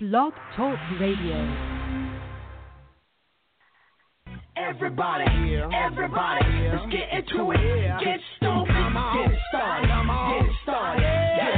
Blog Talk Radio. Everybody, everybody, let's get into it. Get stoked, get it started, get it started, get started.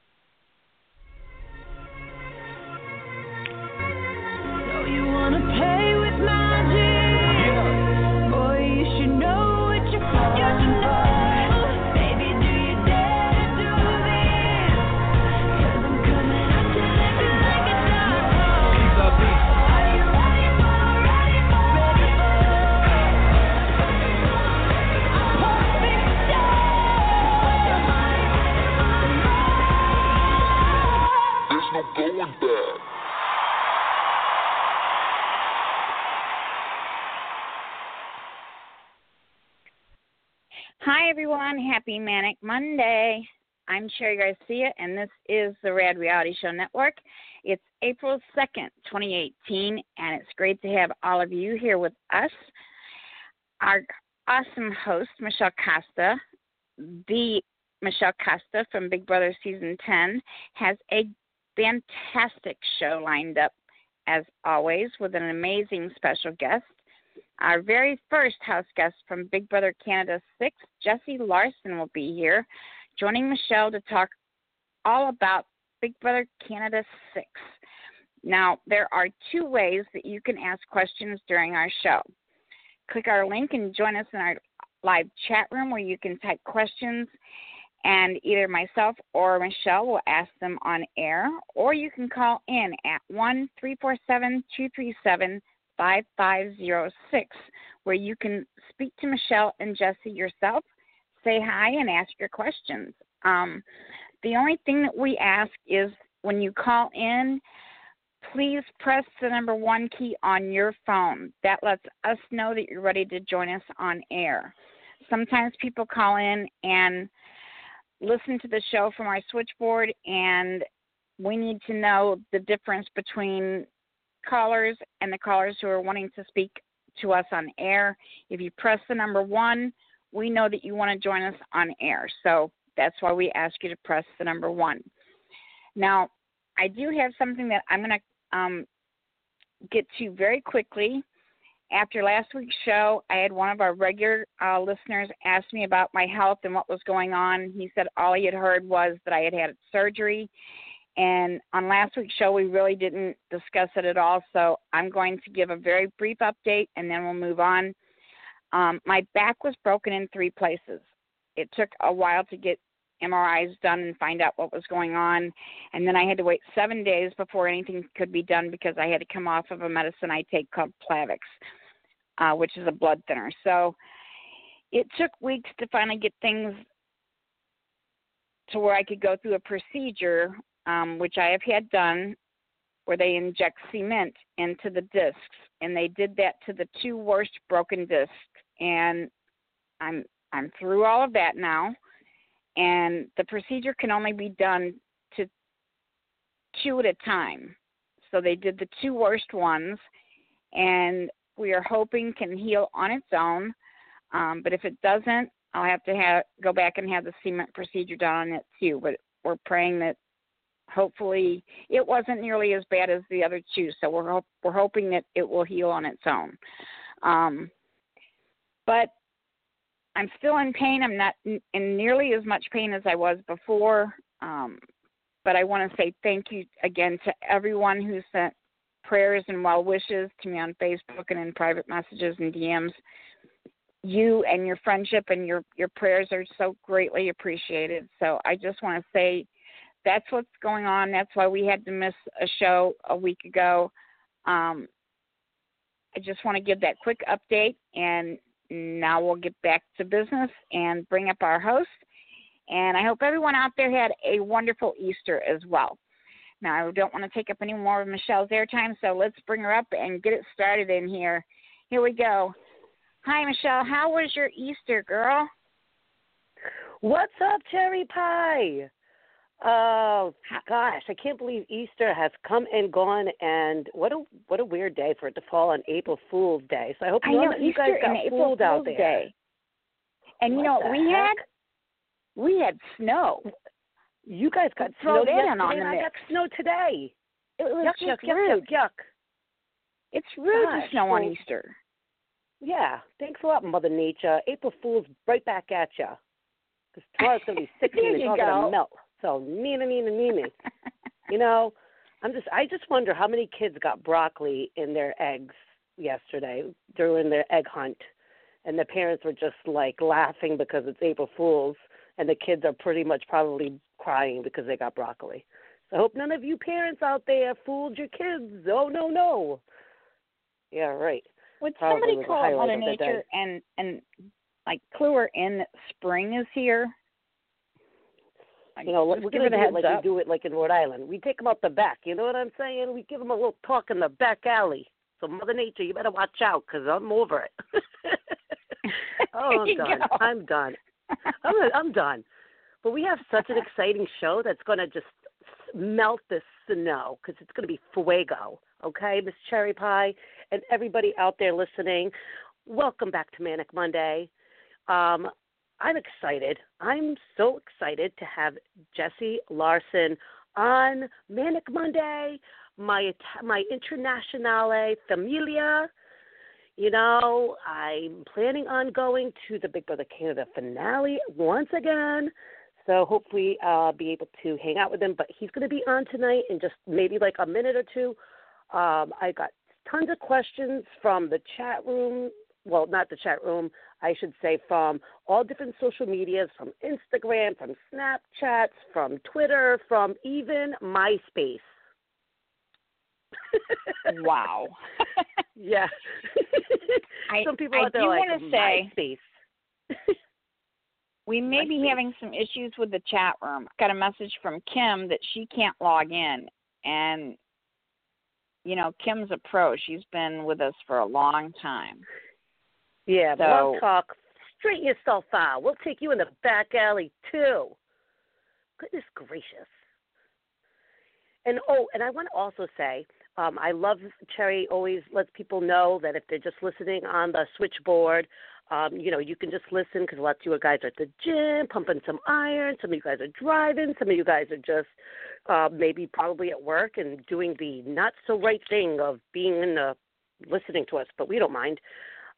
Everyone. Happy Manic Monday. I'm Sherry Garcia, and this is the Rad Reality Show Network. It's April 2nd, 2018, and it's great to have all of you here with us. Our awesome host, Michelle Costa, the Michelle Costa from Big Brother Season 10, has a fantastic show lined up, as always, with an amazing special guest. Our very first house guest from Big Brother Canada 6, Jesse Larson, will be here, joining Michelle to talk all about Big Brother Canada 6. Now, there are two ways that you can ask questions during our show. Click our link and join us in our live chat room where you can type questions, and either myself or Michelle will ask them on air, or you can call in at 1 347 237 5506, where you can speak to Michelle and Jesse yourself, say hi, and ask your questions. Um, the only thing that we ask is when you call in, please press the number one key on your phone. That lets us know that you're ready to join us on air. Sometimes people call in and listen to the show from our switchboard, and we need to know the difference between callers and the callers who are wanting to speak to us on air. If you press the number one, we know that you want to join us on air. So that's why we ask you to press the number one. Now, I do have something that I'm going to um, get to very quickly. After last week's show, I had one of our regular uh, listeners ask me about my health and what was going on. He said all he had heard was that I had had surgery. And on last week's show, we really didn't discuss it at all. So I'm going to give a very brief update and then we'll move on. Um, my back was broken in three places. It took a while to get MRIs done and find out what was going on. And then I had to wait seven days before anything could be done because I had to come off of a medicine I take called Plavix, uh, which is a blood thinner. So it took weeks to finally get things to where I could go through a procedure, um, which I have had done, where they inject cement into the discs. And they did that to the two worst broken discs. And I'm I'm through all of that now and the procedure can only be done to two at a time. So they did the two worst ones, and we are hoping can heal on its own. Um, but if it doesn't, I'll have to have go back and have the cement procedure done on it too. But we're praying that hopefully it wasn't nearly as bad as the other two. So we're we're hoping that it will heal on its own. Um, but I'm still in pain. I'm not in nearly as much pain as I was before. Um, but I want to say thank you again to everyone who sent prayers and well wishes to me on Facebook and in private messages and DMs. You and your friendship and your your prayers are so greatly appreciated. So I just want to say that's what's going on. That's why we had to miss a show a week ago. Um, I just want to give that quick update and now we'll get back to business and bring up our host. And I hope everyone out there had a wonderful Easter as well. Now, I don't want to take up any more of Michelle's airtime, so let's bring her up and get it started in here. Here we go. Hi, Michelle. How was your Easter, girl? What's up, Cherry Pie? Oh gosh, I can't believe Easter has come and gone, and what a what a weird day for it to fall on April Fool's Day. So I hope I know you Easter guys got and April fooled out Fool's there. Day. And you know what we heck? had? We had snow. You guys got Throw snow that yesterday, in on and the I got snow today. It was Yuck, just yuck, yuck, rude. yuck, yuck. It's rude Gosh, to snow on Easter. Yeah, thanks a lot, Mother Nature. April Fool's right back at you. Because tomorrow's gonna be sixteen, There it's all go. gonna melt. So Nina, Nina, Nina. You know, I'm just I just wonder how many kids got broccoli in their eggs yesterday during their egg hunt and the parents were just like laughing because it's April Fools and the kids are pretty much probably crying because they got broccoli. So I hope none of you parents out there fooled your kids. Oh no no. Yeah, right. Would Probably somebody call Mother of the day. Nature and and like clue her in that spring is here? You know, we're give gonna do it heads like up. we do it like in Rhode Island. We take them out the back. You know what I'm saying? We give them a little talk in the back alley. So Mother Nature, you better watch out because I'm over it. oh, I'm done. go. I'm done. I'm I'm done. But we have such an exciting show that's going to just melt this snow because it's going to be fuego. Okay, Miss Cherry Pie and everybody out there listening, welcome back to Manic Monday. Um, I'm excited. I'm so excited to have Jesse Larson on Manic Monday, my my internationale familia. You know, I'm planning on going to the Big Brother Canada finale once again. So hopefully I'll be able to hang out with him. But he's going to be on tonight in just maybe like a minute or two. Um, I got tons of questions from the chat room. Well, not the chat room. I should say from all different social medias, from Instagram, from Snapchats, from Twitter, from even MySpace. Wow. yeah. I- Some people I out there like say- MySpace. We may be. having some issues with the chat room. Got a message from Kim that she can't log in, and you know Kim's a pro. She's been with us for a long time. Yeah, So- Blog Talk. Straighten yourself out. We'll take you in the back alley too. Goodness gracious. And oh, and I want to also say, um, I love Cherry always lets people know that if they're just listening on the switchboard, um, you know, you can just listen because lots of you guys are at the gym, pumping some iron. Some of you guys are driving. Some of you guys are just uh, maybe probably at work and doing the not so right thing of being in the listening to us, but we don't mind.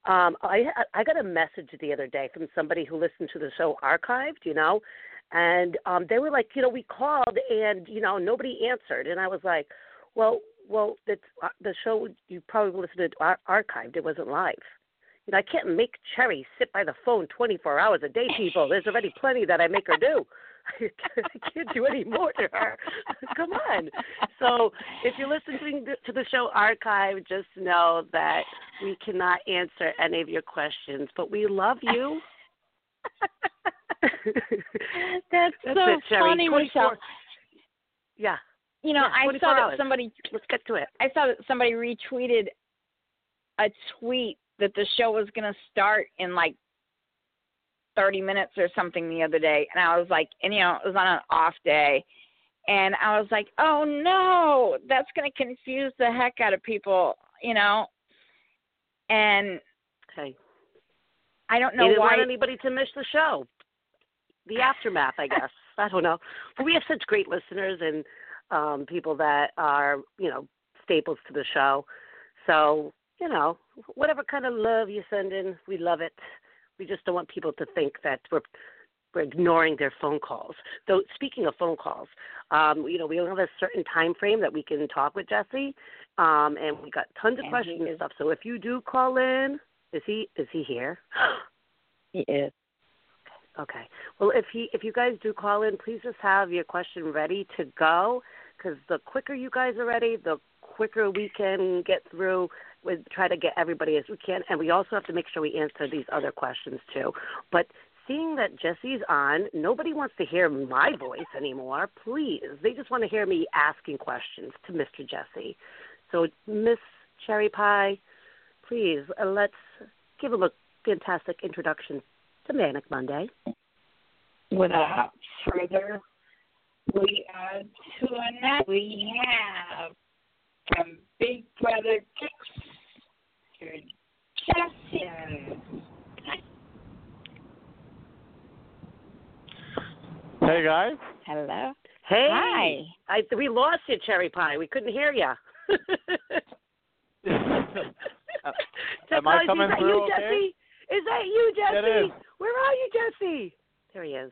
Um, I I got a message the other day from somebody who listened to the show archived, you know, and um, they were like, you know, we called and you know nobody answered, and I was like, well, well, it's uh, the show you probably listened to ar- archived. It wasn't live. You know, I can't make Cherry sit by the phone 24 hours a day, people. There's already plenty that I make her do. I can't do any more to her. Come on. So if you're listening to the show archive, just know that we cannot answer any of your questions, but we love you. That's, That's so it, funny, 24 Michelle. Yeah, You know, Yeah, I 24 saw that somebody let's get to it. I saw that somebody retweeted a tweet that the show was going to start in like 30 minutes or something the other day. And I was like, and you know, it was on an off day. And I was like, oh no, that's going to confuse the heck out of people, you know? And Okay. I don't know didn't why. want anybody to miss the show. The aftermath, I guess. I don't know. But we have such great listeners and um people that are, you know, staples to the show. So, you know, whatever kind of love you send in, we love it. We just don't want people to think that we're we're ignoring their phone calls. Though speaking of phone calls, um, you know, we only have a certain time frame that we can talk with Jesse. Um, and we got tons of And questions and stuff. So if you do call in, is he is he here? He is. Okay. Well, if he if you guys do call in, please just have your question ready to go because the quicker you guys are ready, the quicker we can get through with try to get everybody as we can, and we also have to make sure we answer these other questions too. But seeing that Jesse's on, nobody wants to hear my voice anymore. Please, they just want to hear me asking questions to Mr. Jesse. So, Miss Cherry Pie, please uh, let's give him a fantastic introduction to Manic Monday. Without further, we are to another. We have from Big Brother Mr. Justin. Hey guys. Hello. Hey, Hi. I, we lost you, Cherry Pie. We couldn't hear you. Uh, am I coming is that through you, okay? Jesse? Is that you, Jesse? It is. Where are you, Jesse? There he is.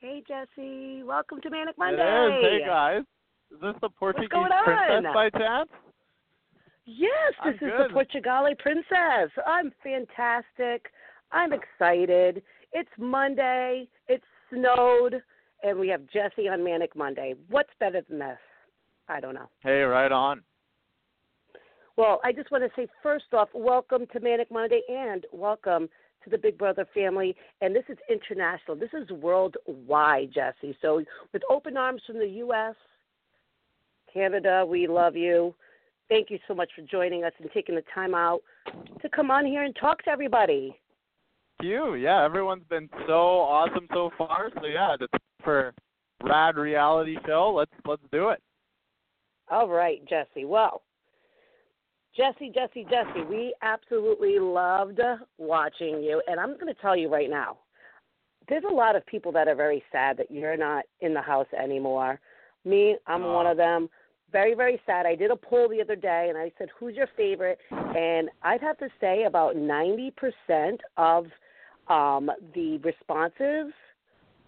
Hey, Jesse. Welcome to Manic Monday. It is. Hey guys. Is this the Portuguese princess by chance? Yes, this I'm is good. the Portugali Princess. I'm fantastic. I'm excited. It's Monday. It's snowed, and we have Jesse on Manic Monday. What's better than this? I don't know. Hey, right on. Well, I just want to say first off, welcome to Manic Monday and welcome to the Big Brother family. And this is international. This is worldwide, Jesse. So with open arms from the U.S., Canada, we love you. Thank you so much for joining us and taking the time out to come on here and talk to everybody. You, yeah, everyone's been so awesome so far. So yeah, just for rad reality show, let's let's do it. All right, Jesse. Well, Jesse, Jesse, Jesse, we absolutely loved watching you. And I'm going to tell you right now, there's a lot of people that are very sad that you're not in the house anymore. Me, I'm Aw. one oh. of them. Very, very sad. I did a poll the other day and I said, Who's your favorite? And I'd have to say about 90% of um, the responses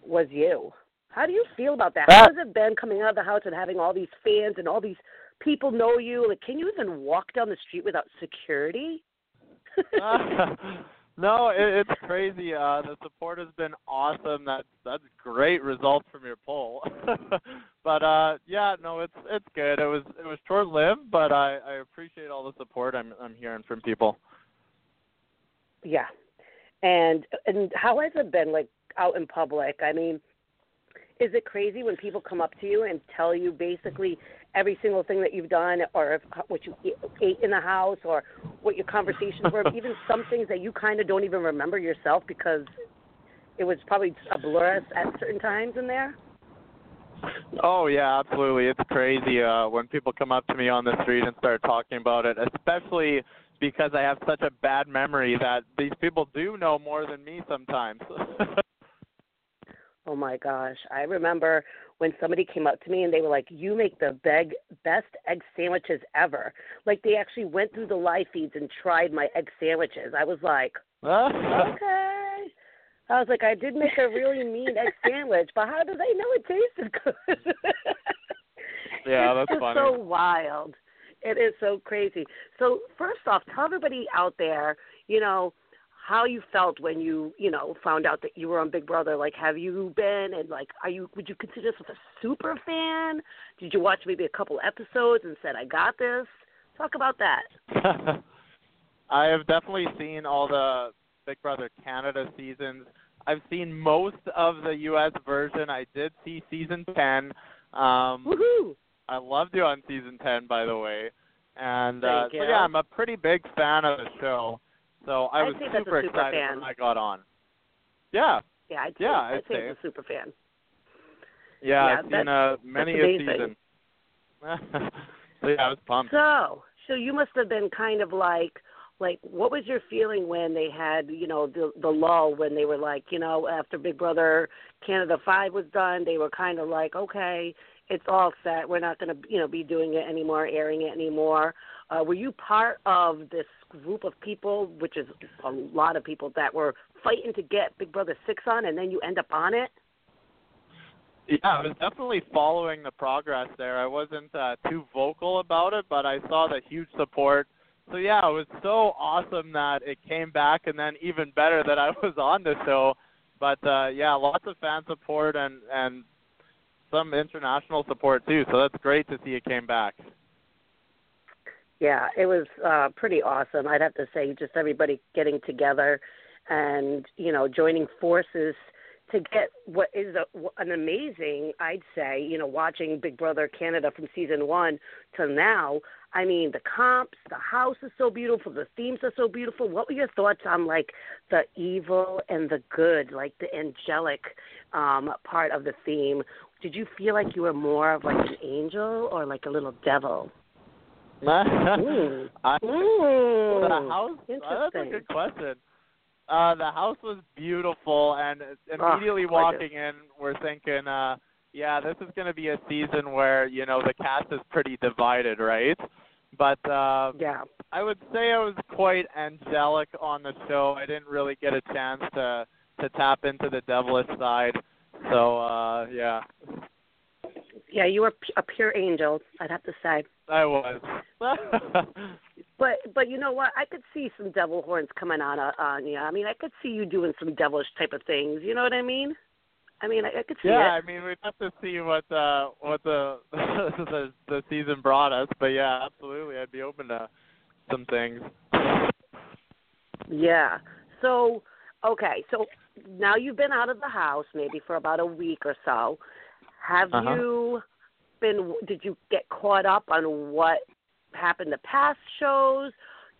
was you. How do you feel about that? How has it been coming out of the house and having all these fans and all these people know you? Like, can you even walk down the street without security? no, it, it's crazy. Uh, the support has been awesome. That's that's great results from your poll. but uh, yeah, no, it's it's good. It was it was short lived, but I, I appreciate all the support I'm I'm hearing from people. yeah. And and how has it been like out in public. I mean, is it crazy when people come up to you and tell you basically every single thing that you've done, or if, what you ate in the house, or what your conversations were, even some things that you kind of don't even remember yourself because it was probably a blur at certain times in there? Oh yeah, absolutely. It's crazy uh when people come up to me on the street and start talking about it, especially because I have such a bad memory that these people do know more than me sometimes. Oh my gosh. I remember when somebody came up to me and they were like, You make the beg- best egg sandwiches ever. Like they actually went through the live feeds and tried my egg sandwiches. I was like, Okay. I was like, I did make a really mean egg sandwich, but how do they know it tasted good? Yeah, that's funny. so wild. It is so crazy. So first off, tell everybody out there, you know, how you felt when you, you know, found out that you were on Big Brother. Like, have you been and like, are you? Would you consider yourself a super fan? Did you watch maybe a couple episodes and said, "I got this"? Talk about that. I have definitely seen all the Big Brother Canada seasons. I've seen most of the US version. I did see season 10. Um Woohoo! I loved you on season 10 by the way. And uh so yeah, I'm a pretty big fan of the show. So I I'd was say that's a super super excited fan. when I got on. Yeah. Yeah, I'd say, Yeah, I'd I'd say say. it's a super fan. Yeah, Yeah, I've seen uh many a season. so yeah, I was pumped. So, so you must have been kind of like, like, what was your feeling when they had, you know, the the lull when they were like, you know, after Big Brother Canada Five was done, they were kind of like, okay, it's all set. We're not going to, you know, be doing it anymore, airing it anymore. Uh, were you part of this group of people, which is a lot of people that were fighting to get Big Brother Six on, and then you end up on it? Yeah, I was definitely following the progress there. I wasn't uh, too vocal about it, but I saw the huge support. So yeah, it was so awesome that it came back, and then even better that I was on the show. But uh, yeah, lots of fan support and and some international support too. So that's great to see it came back. Yeah, it was uh pretty awesome. I'd have to say just everybody getting together and, you know, joining forces to get what is a, an amazing, I'd say, you know, watching Big Brother Canada from season 1 to now. I mean, the comps, the house is so beautiful, the themes are so beautiful. What were your thoughts on like the evil and the good, like the angelic um part of the theme? Did you feel like you were more of like an angel or like a little devil? I, Mm. the house. uh, that's a good question. Uh, the house was beautiful, and Oh, immediately gorgeous. walking in, we're thinking, uh, yeah, this is going to be a season where you know the cast is pretty divided, right? But uh, Yeah. I would say I was quite angelic on the show. I didn't really get a chance to to tap into the devilish side. So uh, yeah, Yeah, you were a pure angel, I'd have to say. I was. Well, But but you know what? I could see some devil horns coming on uh, on you. I mean, I could see you doing some devilish type of things. You know what I mean? I mean, I, I could see Yeah, it. I mean we'd have to see what uh what the the the season brought us, but yeah, absolutely, I'd be open to some things. Yeah. So, okay. So now you've been out of the house maybe for about a week or so. Have Uh-huh. you been? Did you get caught up on what happened to past shows?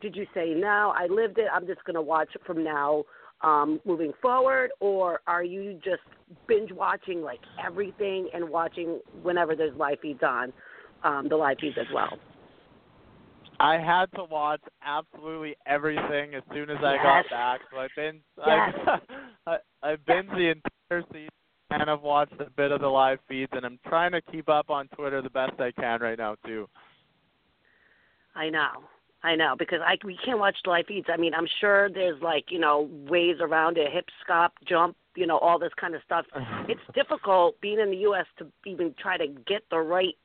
Did you say no? I lived it. I'm just going to watch it from now um, moving forward, or are you just binge watching like everything and watching whenever there's live feeds on, um, the live feeds as well? I had to watch absolutely everything as soon as I Yes. got back. So I've been Yes. I, I've been the entire season and I've watched a bit of the live feeds and I'm trying to keep up on Twitter the best I can right now too. I know. I know because I we can't watch the live feeds. I mean, I'm sure there's like you know ways around it, hip scop, jump, you know, all this kind of stuff. It's difficult being in the U.S. to even try to get the right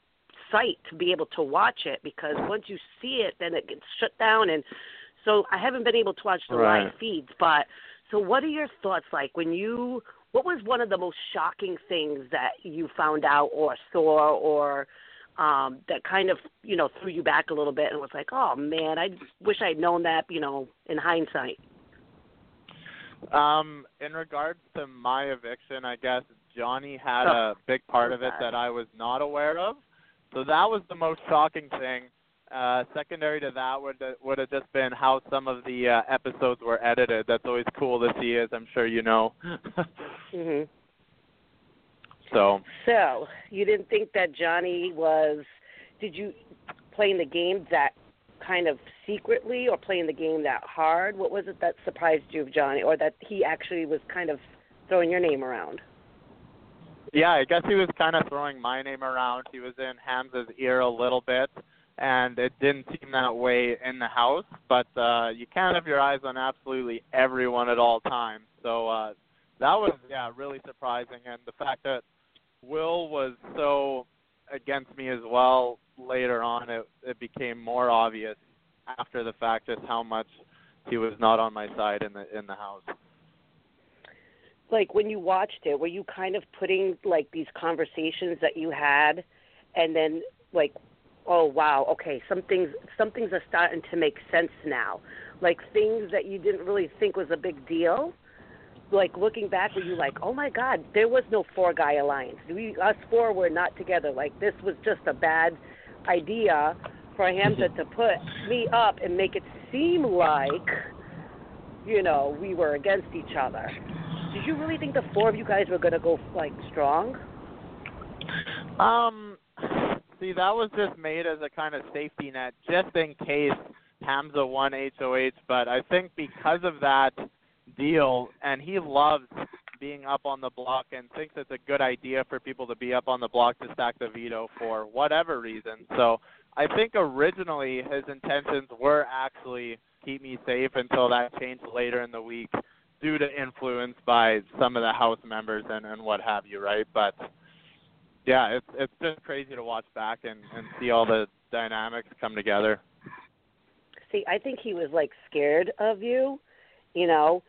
site to be able to watch it because once you see it, then it gets shut down. And so I haven't been able to watch the Right. live feeds. But so, what are your thoughts like when you? What was one of the most shocking things that you found out or saw or um that kind of you know threw you back a little bit and was like oh man i wish i'd known that you know in hindsight Um, in regards to my eviction, I guess Johnny had Oh, a big part of it that I was not aware of. So that was the most shocking thing. Uh, secondary to that would would have just been how some of the uh, episodes were edited. That's always cool to see, as I'm sure you know. Mhm. so So you didn't think that Johnny was? Did you playing the game that kind of secretly, or playing the game that hard? What was it that surprised you of Johnny, or that he actually was kind of throwing your name around? yeah, I guess he was kind of throwing my name around. He was in Hamza's ear a little bit, and it didn't seem that way in the house. But uh, you can't have your eyes on absolutely everyone at all times. So uh, that was yeah really surprising, and the fact that Will was so against me as well later on, it it became more obvious after the fact just how much he was not on my side in the in the house. Like when you watched it, were you kind of putting like these conversations that you had, and then like, oh wow, okay, some things some things are starting to make sense now, like things that you didn't really think was a big deal. Like looking back, were you like, oh my God, there was no four guy alliance. We us four were not together. Like this was just a bad idea for Hamza to put me up and make it seem like, you know, we were against each other. Did you really think the four of you guys were gonna go like strong? Um, see, that was just made as a kind of safety net, just in case Hamza won HOH. But I think because of that deal, and he loves being up on the block and thinks it's a good idea for people to be up on the block to stack the veto for whatever reason. So I think originally his intentions were actually keep me safe until that changed later in the week due to influence by some of the house members and, and what have you, right? But yeah, it's it's just crazy to watch back and, and see all the dynamics come together. See, I think he was like scared of you, you know.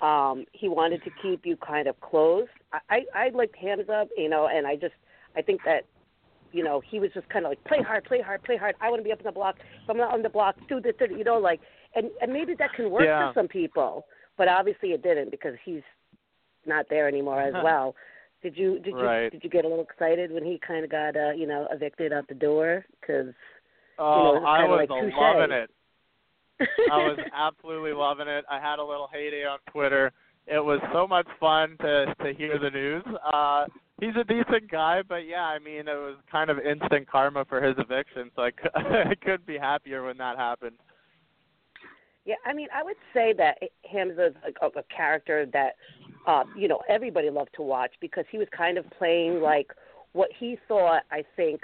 Um, he wanted to keep you kind of close. I, I I liked hands up, you know, and I just I think that you know, he was just kind of like play hard, play hard, play hard. I want to be up on the block. If I'm not on the block, do this, do- you know, like, and and maybe that can work Yeah. for some people, but obviously it didn't because he's not there anymore as well. Did you did you Right. did you get a little excited when he kind of got uh you know evicted out the door? Because Oh, it's I kinda was like loving it. I was absolutely loving it. I had a little heyday on Twitter. It was so much fun to to hear the news. Uh he's a decent guy, but yeah, I mean, it was kind of instant karma for his eviction, so I cou- I couldn't be happier when that happened. Yeah, I mean, I would say that Hamza's like a, a character that, uh, you know, everybody loved to watch because he was kind of playing like what he thought. I think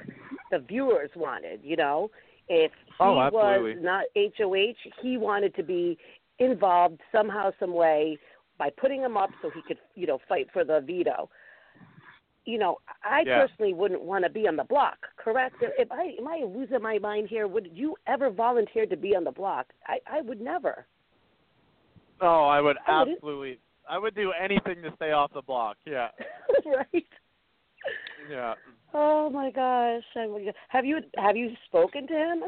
the viewers wanted. You know, if he Oh, was not HOH, he wanted to be involved somehow, some way by putting him up so he could, you know, fight for the veto. You know, I Yeah. personally wouldn't want to be on the block. Correct? If I am I losing my mind here? Would you ever volunteer to be on the block? I I would never. Oh, I would absolutely. I would do anything to stay off the block. Yeah, right. yeah. Oh my gosh! Have you have you spoken to him?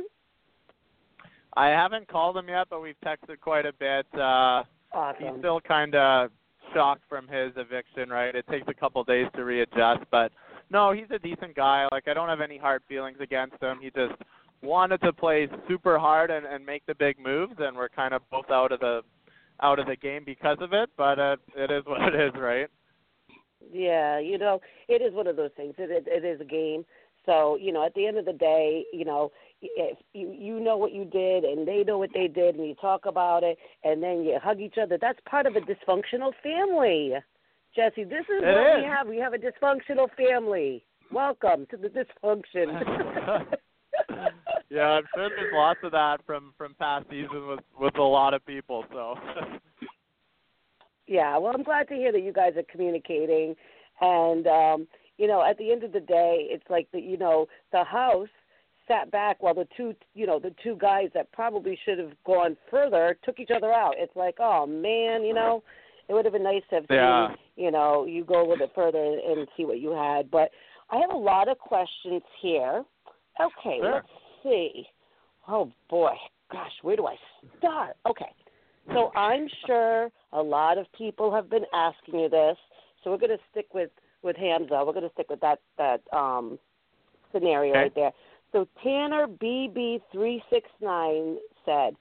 I haven't called him yet, but we've texted quite a bit. Uh he's still kind of shocked from his eviction, right? It takes a couple days to readjust, but no, he's a decent guy. Like I don't have any hard feelings against him. He just wanted to play super hard and and make the big moves, and we're kind of both out of the out of the game because of it. But uh, it is what it is, right? Yeah, you know, it is one of those things. It, it it is a game. So you know, at the end of the day, you know, if you you know what you did and they know what they did, and you talk about it, and then you hug each other. That's part of a dysfunctional family. Jesse, this is It what is. we have. We have a dysfunctional family. Welcome to the dysfunction. yeah, I'm sure there's lots of that from from past seasons with with a lot of people. So Yeah, well, I'm glad to hear that you guys are communicating, and um, you know, at the end of the day, it's like the you know the house sat back while the two you know the two guys that probably should have gone further took each other out. It's like, oh man, you know, it would have been nice to have Yeah. seen you know you go a little bit further and see what you had. But I have a lot of questions here. Okay, Sure. let's see. Oh boy, gosh, where do I start? Okay, So I'm sure a lot of people have been asking you this. So we're going to stick with with Hamza. We're going to stick with that that um, scenario Okay. right there. So Tanner BB369 said,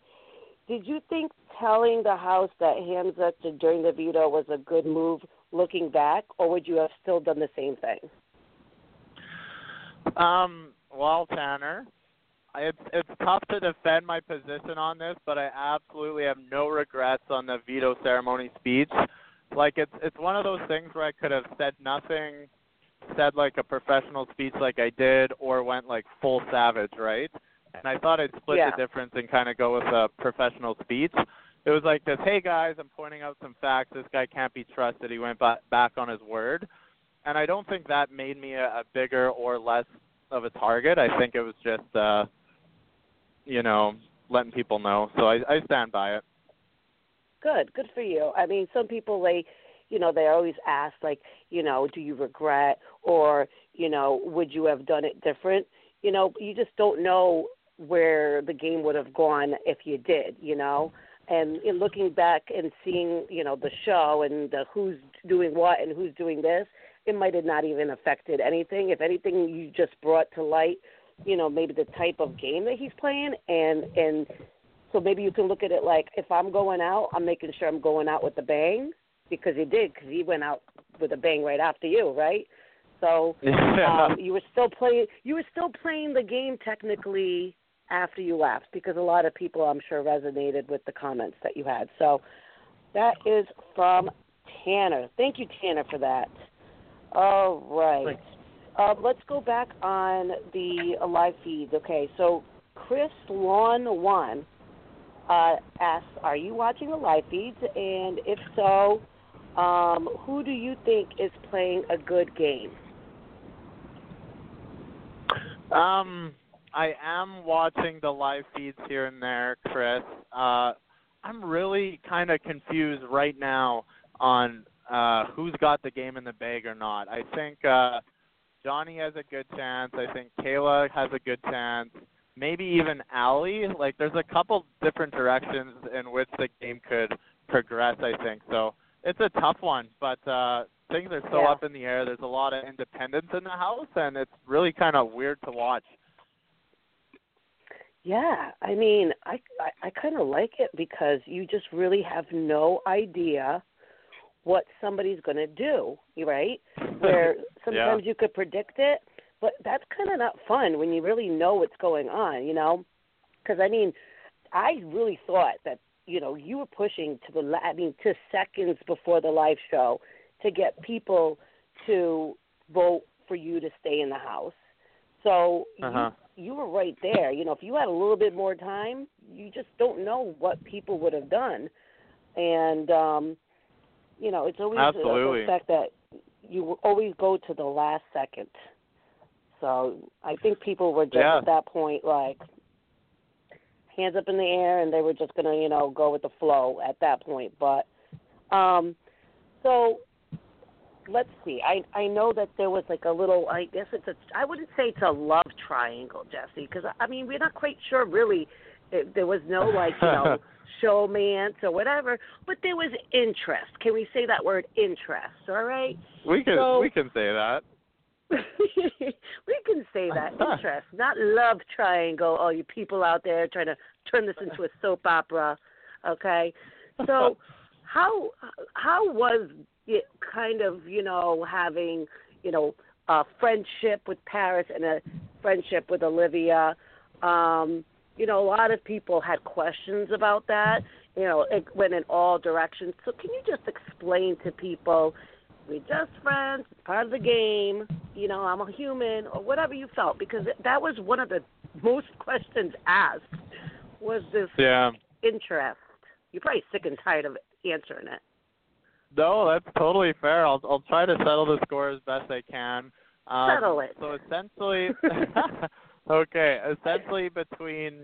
"Did you think telling the house that Hamza to during the veto was a good move looking back, or would you have still done the same thing?" Um, well, Tanner, it's it's tough to defend my position on this, but I absolutely have no regrets on the veto ceremony speech. Like it's it's one of those things where I could have said nothing, said like a professional speech like I did, or went like full savage, right? And I thought I'd split Yeah. the difference and kind of go with a professional speech. It was like this, hey guys, I'm pointing out some facts. This guy can't be trusted. He went ba- back on his word. And I don't think that made me a, a bigger or less of a target. I think it was just, uh, you know, letting people know. So I, I stand by it. Good, good for you. I mean, some people they, you know, they always ask like, you know, do you regret or, you know, would you have done it different? You know, you just don't know where the game would have gone if you did, you know. And in looking back and seeing, you know, the show and the who's doing what and who's doing this, it might have not even affected anything. If anything, you just brought to light, you know, maybe the type of game that he's playing and and so maybe you can look at it like if I'm going out, I'm making sure I'm going out with a bang because he did because he went out with a bang right after you, right? So um, you were still playing. You were still playing the game technically after you left because a lot of people, I'm sure, resonated with the comments that you had. So that is from Tanner. Thank you, Tanner, for that. All right. Um, let's go back on the live feeds. Okay, so Chris Lawn One uh, asks, "Are you watching the live feeds? And if so, um, who do you think is playing a good game?" Um, I am watching the live feeds here and there, Chris. Uh, I'm really kind of confused right now on uh, who's got the game in the bag or not. I think uh, Johnny has a good chance. I think Kaela has a good chance. Maybe even Allie. Like, there's a couple different directions in which the game could progress. I think so. It's a tough one, but uh, things are so Yeah. up in the air. There's a lot of independence in the house, and it's really kind of weird to watch. Yeah, I mean, I I, I kind of like it because you just really have no idea what somebody's going to do, right? Where sometimes you could predict it, but that's kind of not fun when you really know what's going on, you know? Because I mean, I really thought that you know you were pushing to the I mean to seconds before the live show to get people to vote for you to stay in the house. So Uh-huh. you you were right there. You know, if you had a little bit more time, you just don't know what people would have done. And um you know, it's always the- Absolutely. the fact that you always go to the last second. So I think people were just Yeah. at that point like hands up in the air and they were just gonna, you know, go with the flow at that point. But um so let's see. I I know that there was like a little. I guess it's a. I wouldn't say it's a love triangle, Jesse, because I mean we're not quite sure really. It, there was no like you know showmance or whatever, but there was interest. Can we say that word interest? All right. We can So- we can say that. we can say that interest, not love triangle. All you people out there trying to turn this into a soap opera, okay? So, how how was it kind of you know having you know a friendship with Paras and a friendship with Olivia? Um, you know, a lot of people had questions about that. You know, it went in all directions. So, can you just explain to people? we're just friends, it's part of the game, you know, I'm a human, or whatever you felt, because that was one of the most questions asked was this Yeah. interest. You're probably sick and tired of answering it. No, that's totally fair. I'll I'll try to settle the score as best I can. Um, Settle it. So essentially, okay, essentially between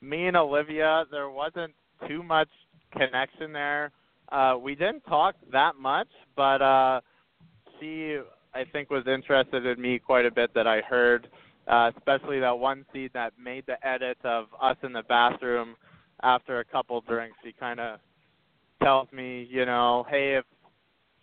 me and Olivia, there wasn't too much connection there. Uh, we didn't talk that much, but uh, she, I think, was interested in me quite a bit. That I heard, uh, especially that one scene that made the edit of us in the bathroom after a couple drinks. She kind of tells me, you know, hey, if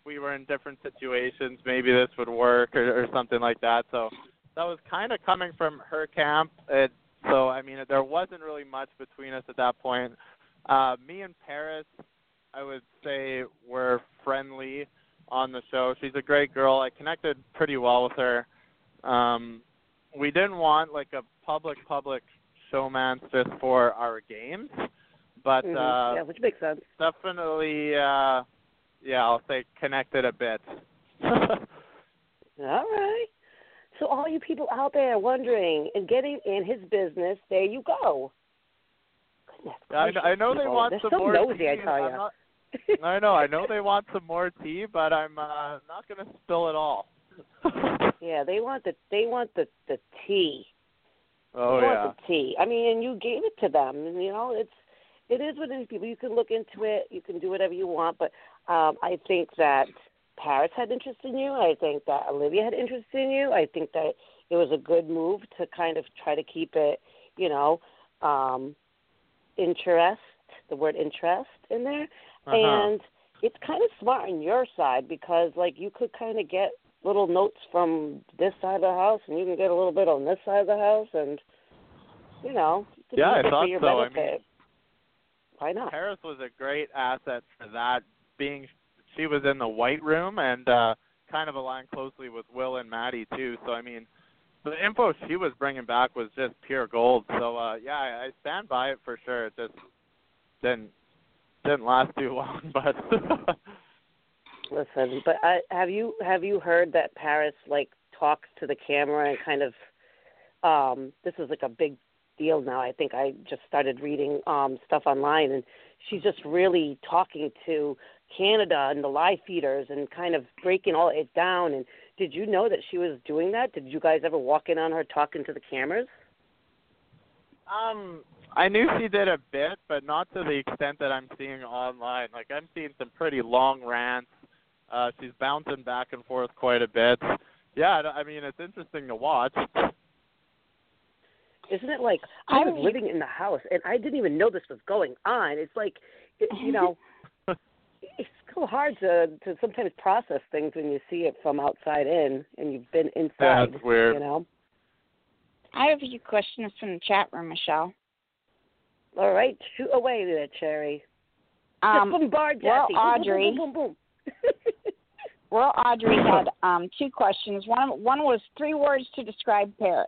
we were in different situations, maybe this would work or, or something like that. So that was kind of coming from her camp. It, so I mean, there wasn't really much between us at that point. Uh, me and Paras, I would say, were friendly on the show. She's a great girl. I connected pretty well with her. Um, we didn't want like a public public showmance just for our games, but Mhm. uh, yeah, which makes sense. definitely, uh, yeah, I'll say connected a bit. All right. So all you people out there wondering and getting in his business, there you go. Goodness I, gracious, I know they people. want They're some so more nosy, tea. I'm you. not- I know, I know they want some more tea, but I'm uh, not going to spill it all. yeah, they want the they want the the tea. oh they yeah. want the tea. I mean, and you gave it to them. And, you know, it's it is what it is. People, you can look into it. You can do whatever you want. But um, I think that Paras had interest in you. I think that Olivia had interest in you. I think that it was a good move to kind of try to keep it, you know, um, interest. The word interest in there, Uh-huh. and it's kind of smart on your side because like you could kind of get little notes from this side of the house and you can get a little bit on this side of the house and you know Yeah, I thought so. I mean- why not Paras was a great asset for that. Being she was in the white room and uh kind of aligned closely with Will and Maddie too. So I mean, the info she was bringing back was just pure gold. So uh yeah, I, I stand by it for sure. It just didn't didn't last too long, but listen but I, have you have you heard that paras like talks to the camera and kind of um this is like a big deal now i think i just started reading um stuff online and she's just really talking to canada and the live feeders and kind of breaking all it down and did you know that she was doing that did you guys ever walk in on her talking to the cameras Um, I knew she did a bit, but not to the extent that I'm seeing online. Like I'm seeing some pretty long rants. Uh, she's bouncing back and forth quite a bit. Yeah, I mean it's interesting to watch. Isn't it like I was living in the house and I didn't even know this was going on? It's like, it, you know, it's so hard to to sometimes process things when you see it from outside in and you've been inside. it's weird. You know. I have a few questions from the chat room, Michelle. All right, shoot away there, Cherry. Um, Just bombard well, Jesse. Boom, boom, Audrey- Boom, boom, boom, well, Audrey had um, two questions. One one was three words to describe Paras.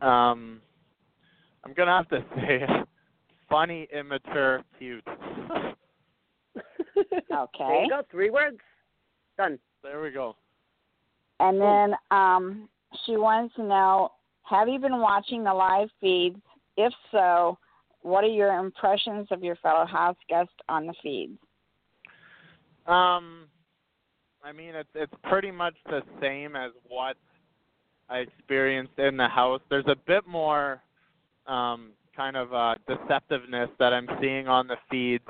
Um, I'm gonna have to say funny, immature, cute. okay. There Okay. you go. Three words. Done. there we go. And then um, she wants to know Have you been watching the live feeds? If so, what are your impressions of your fellow house guests on the feeds? Um, I mean, it's it's pretty much the same as what I experienced in the house. There's a bit more um, kind of uh, deceptiveness that I'm seeing on the feeds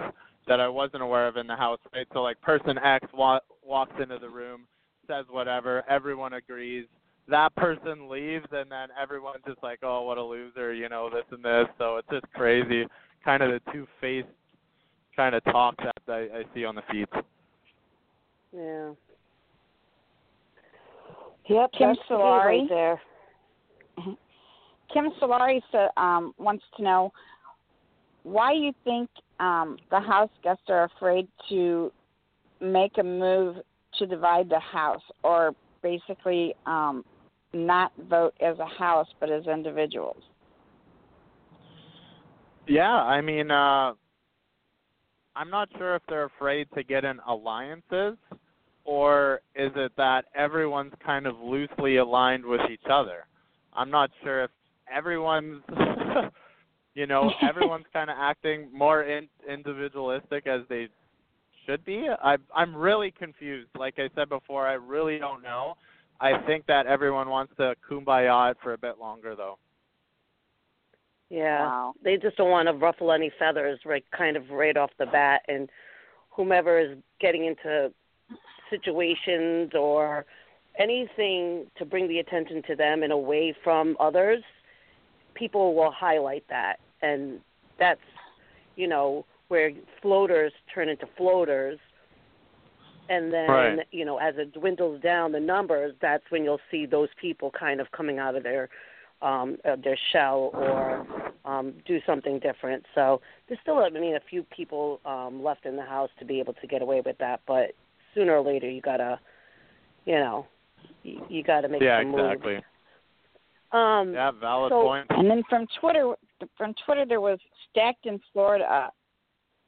that I wasn't aware of in the house. Right, so like person X wa- walks into the room, says whatever, everyone agrees. That person leaves, and then everyone's just like, "Oh, what a loser," you know, this and this. So it's just crazy, kind of the two-faced kind of talk that I, I see on the feeds. Yeah. Yep. Kim that's the Solari. right there. Kim Solari um, wants to know why you think um, the house guests are afraid to make a move to divide the house, or basically um, not vote as a house but as individuals. Yeah, I mean, uh I'm not sure if they're afraid to get in alliances or is it that everyone's kind of loosely aligned with each other. I'm not sure if everyone's you know, everyone's kind of acting more in, individualistic as they should be. I I'm really confused. Like I said before, I really don't know. I think that everyone wants to kumbaya it for a bit longer though. Yeah. Wow. They just don't want to ruffle any feathers, right? Kind of right off the bat, and whomever is getting into situations or anything to bring the attention to them and away from others, people will highlight that, and that's you know, where floaters turn into floaters. And then, Right. you know, as it dwindles down the numbers, that's when you'll see those people kind of coming out of their um uh, their shell or um do something different. So there's still I mean a few people um left in the house to be able to get away with that, but sooner or later you got to you know, you, you got to make yeah, some moves. Exactly. Um Yeah, valid so- point. And then from Twitter, from Twitter, there was stacked in Florida.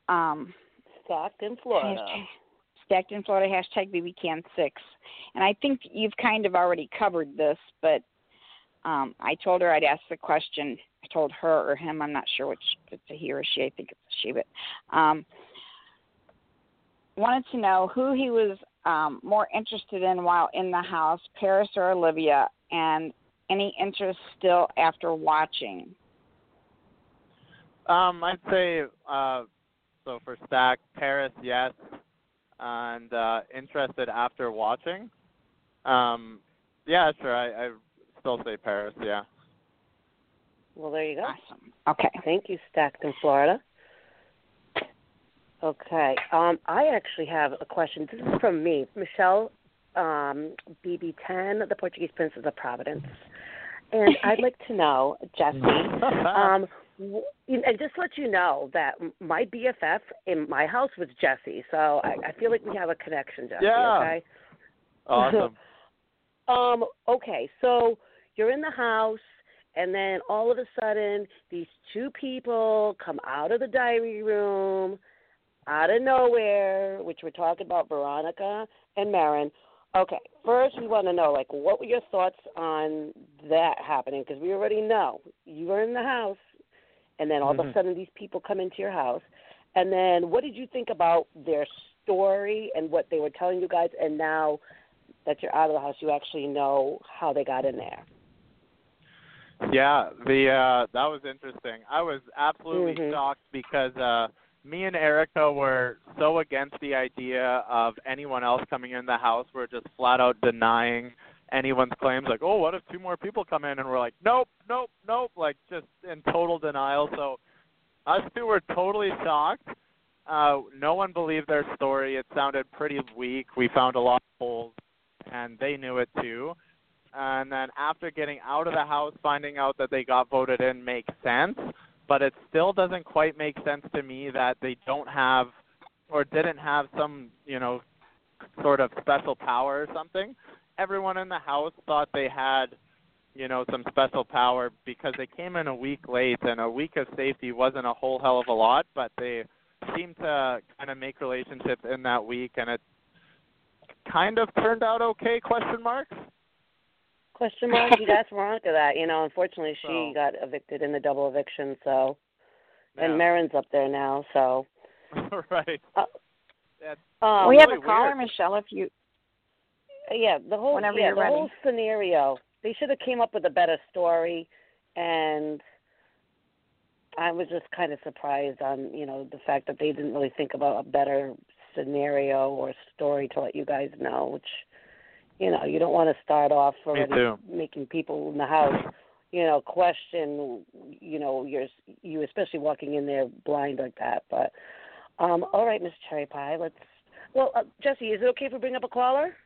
Um, Stocked in Florida. hashtag, stacked in Florida hashtag BBCan six, and I think you've kind of already covered this, but um, I told her I'd ask the question. I told her or him. I'm not sure which if it's a he or she. I think it's a she, but um, wanted to know who he was um, more interested in while in the house, Paras or Olivia, and any interest still after watching. Um, I'd say uh, so for Stack, Paras, yes, and uh, interested after watching. Um, yeah, sure. I, I still say Paras. Yeah. Well, there you go. Awesome. Okay. Thank you, Stacked in Florida. Okay. Um, I actually have a question. This is from me, Michelle um, BB10, the Portuguese Princess of Providence. And I'd like to know, Jesse, um, w- and just let you know that my BFF in my house was Jesse. So I, I feel like we have a connection, Jesse. Yeah. Okay. awesome. Um, okay, so you're in the house, and then all of a sudden, these two people come out of the diary room, out of nowhere, which we're talking about Veronica and Marin. Okay, first we want to know, like, what were your thoughts on that happening? Because we already know you were in the house, and then all of a Mhm. sudden these people come into your house. And then what did you think about their story and what they were telling you guys? And now that you're out of the house, you actually know how they got in there. Yeah, the uh that was interesting. I was absolutely Mhm. shocked because uh me and Erica were so against the idea of anyone else coming in the house. We're just flat out denying anyone's claims like, "Oh, what if two more people come in?" and we're like, "Nope, nope, nope," like just in total denial. So us two were totally shocked. Uh no one believed their story. It sounded pretty weak. We found a lot of holes and they knew it too and then after getting out of the house, finding out that they got voted in makes sense. But it still doesn't quite make sense to me that they don't have or didn't have some, you know, sort of special power or something. Everyone in the house thought they had, you know, some special power because they came in a week late, and a week of safety wasn't a whole hell of a lot, but they seemed to kind of make relationships in that week, and it kind of turned out okay? Question mark. Question mark? You'd ask Veronica that. You know, unfortunately, she So- got evicted in the double eviction. So, and Yeah. Marin's up there now. So, right. Uh, That's um, we have really a caller, weird. Michelle. If you yeah, the whole Whenever yeah, you're the ready. whole scenario. They should have came up with a better story, and I was just kind of surprised on you know the fact that they didn't really think about a better scenario or story to let you guys know. Which, you know, you don't want to start off already making people in the house, you know, question, you know, your you especially walking in there blind like that. But um, all right, Miss Cherry Pie, let's. Well, uh, Jesse, is it okay if we bring up a caller?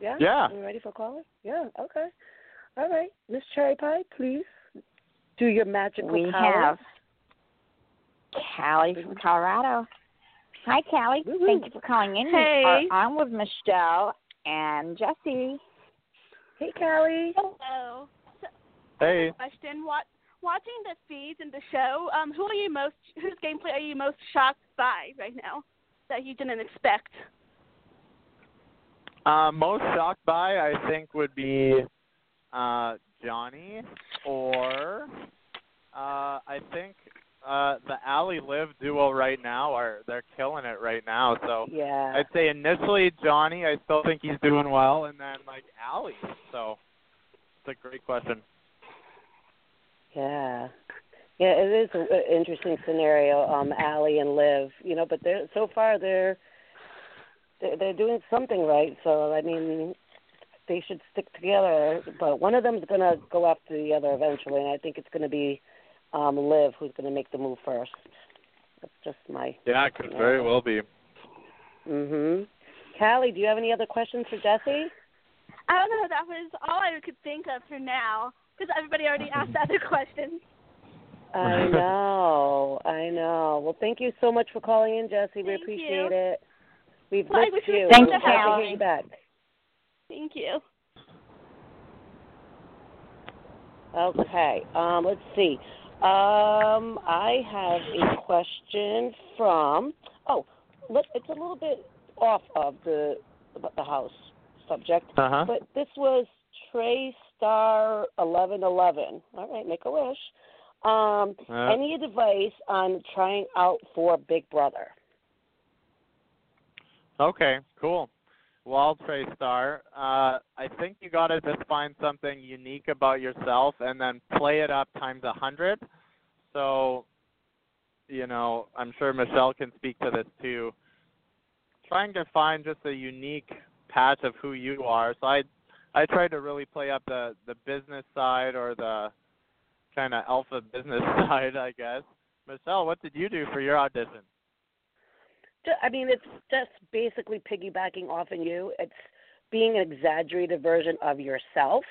Yeah. Yeah. Are we ready for a caller? Yeah. Okay. All right, Miss Cherry Pie, please do your magical we power. have Callie from Colorado. Hi, Callie. Woo-hoo. Thank you for calling in. Hey. You are on with Michelle and Jesse. Hey, Callie. Hello. Hey. Question: What watching the feeds and the show? Um, who are you most? Whose gameplay are you most shocked by right now that you didn't expect? Uh, most shocked by, I think, would be uh, Johnny, or uh, I think uh, the Allie Live duo right now are they're killing it right now. So Yeah. I'd say initially Johnny, I still think he's doing well, and then like Allie. So it's a great question. Yeah. Yeah, it is an interesting scenario, um, Allie and Liv, you know, but they're so far they're they're, they're doing something right. So I mean, they should stick together. But one of them's gonna go after the other eventually, and I think it's gonna be um, Liv who's gonna make the move first. That's just my. Yeah, it could very well be. Mhm. Callie, do you have any other questions for Jesse? I don't know. That was all I could think of for now because everybody already asked other questions. I know, I know. Well, thank you so much for calling in, Jesse. we appreciate you. it. We've Well, I missed you. Thank you, glad to Callie. hear you back. Thank you. Okay. Um, let's see. Um, I have a question from. Oh, it's a little bit off of the the house subject, Uh huh. but this was Trey Star eleven eleven. All right, make a wish. Um, Uh, any advice on trying out for Big Brother? Okay, cool. Well, Trey Star, uh, I think you got to just find something unique about yourself and then play it up times a hundred. So, you know, I'm sure Michelle can speak to this too. Trying to find just a unique patch of who you are. So I, I try to really play up the the business side or the kind of alpha business side, I guess. Michelle, what did you do for your audition? I mean, it's just basically piggybacking off on you. It's being an exaggerated version of yourself.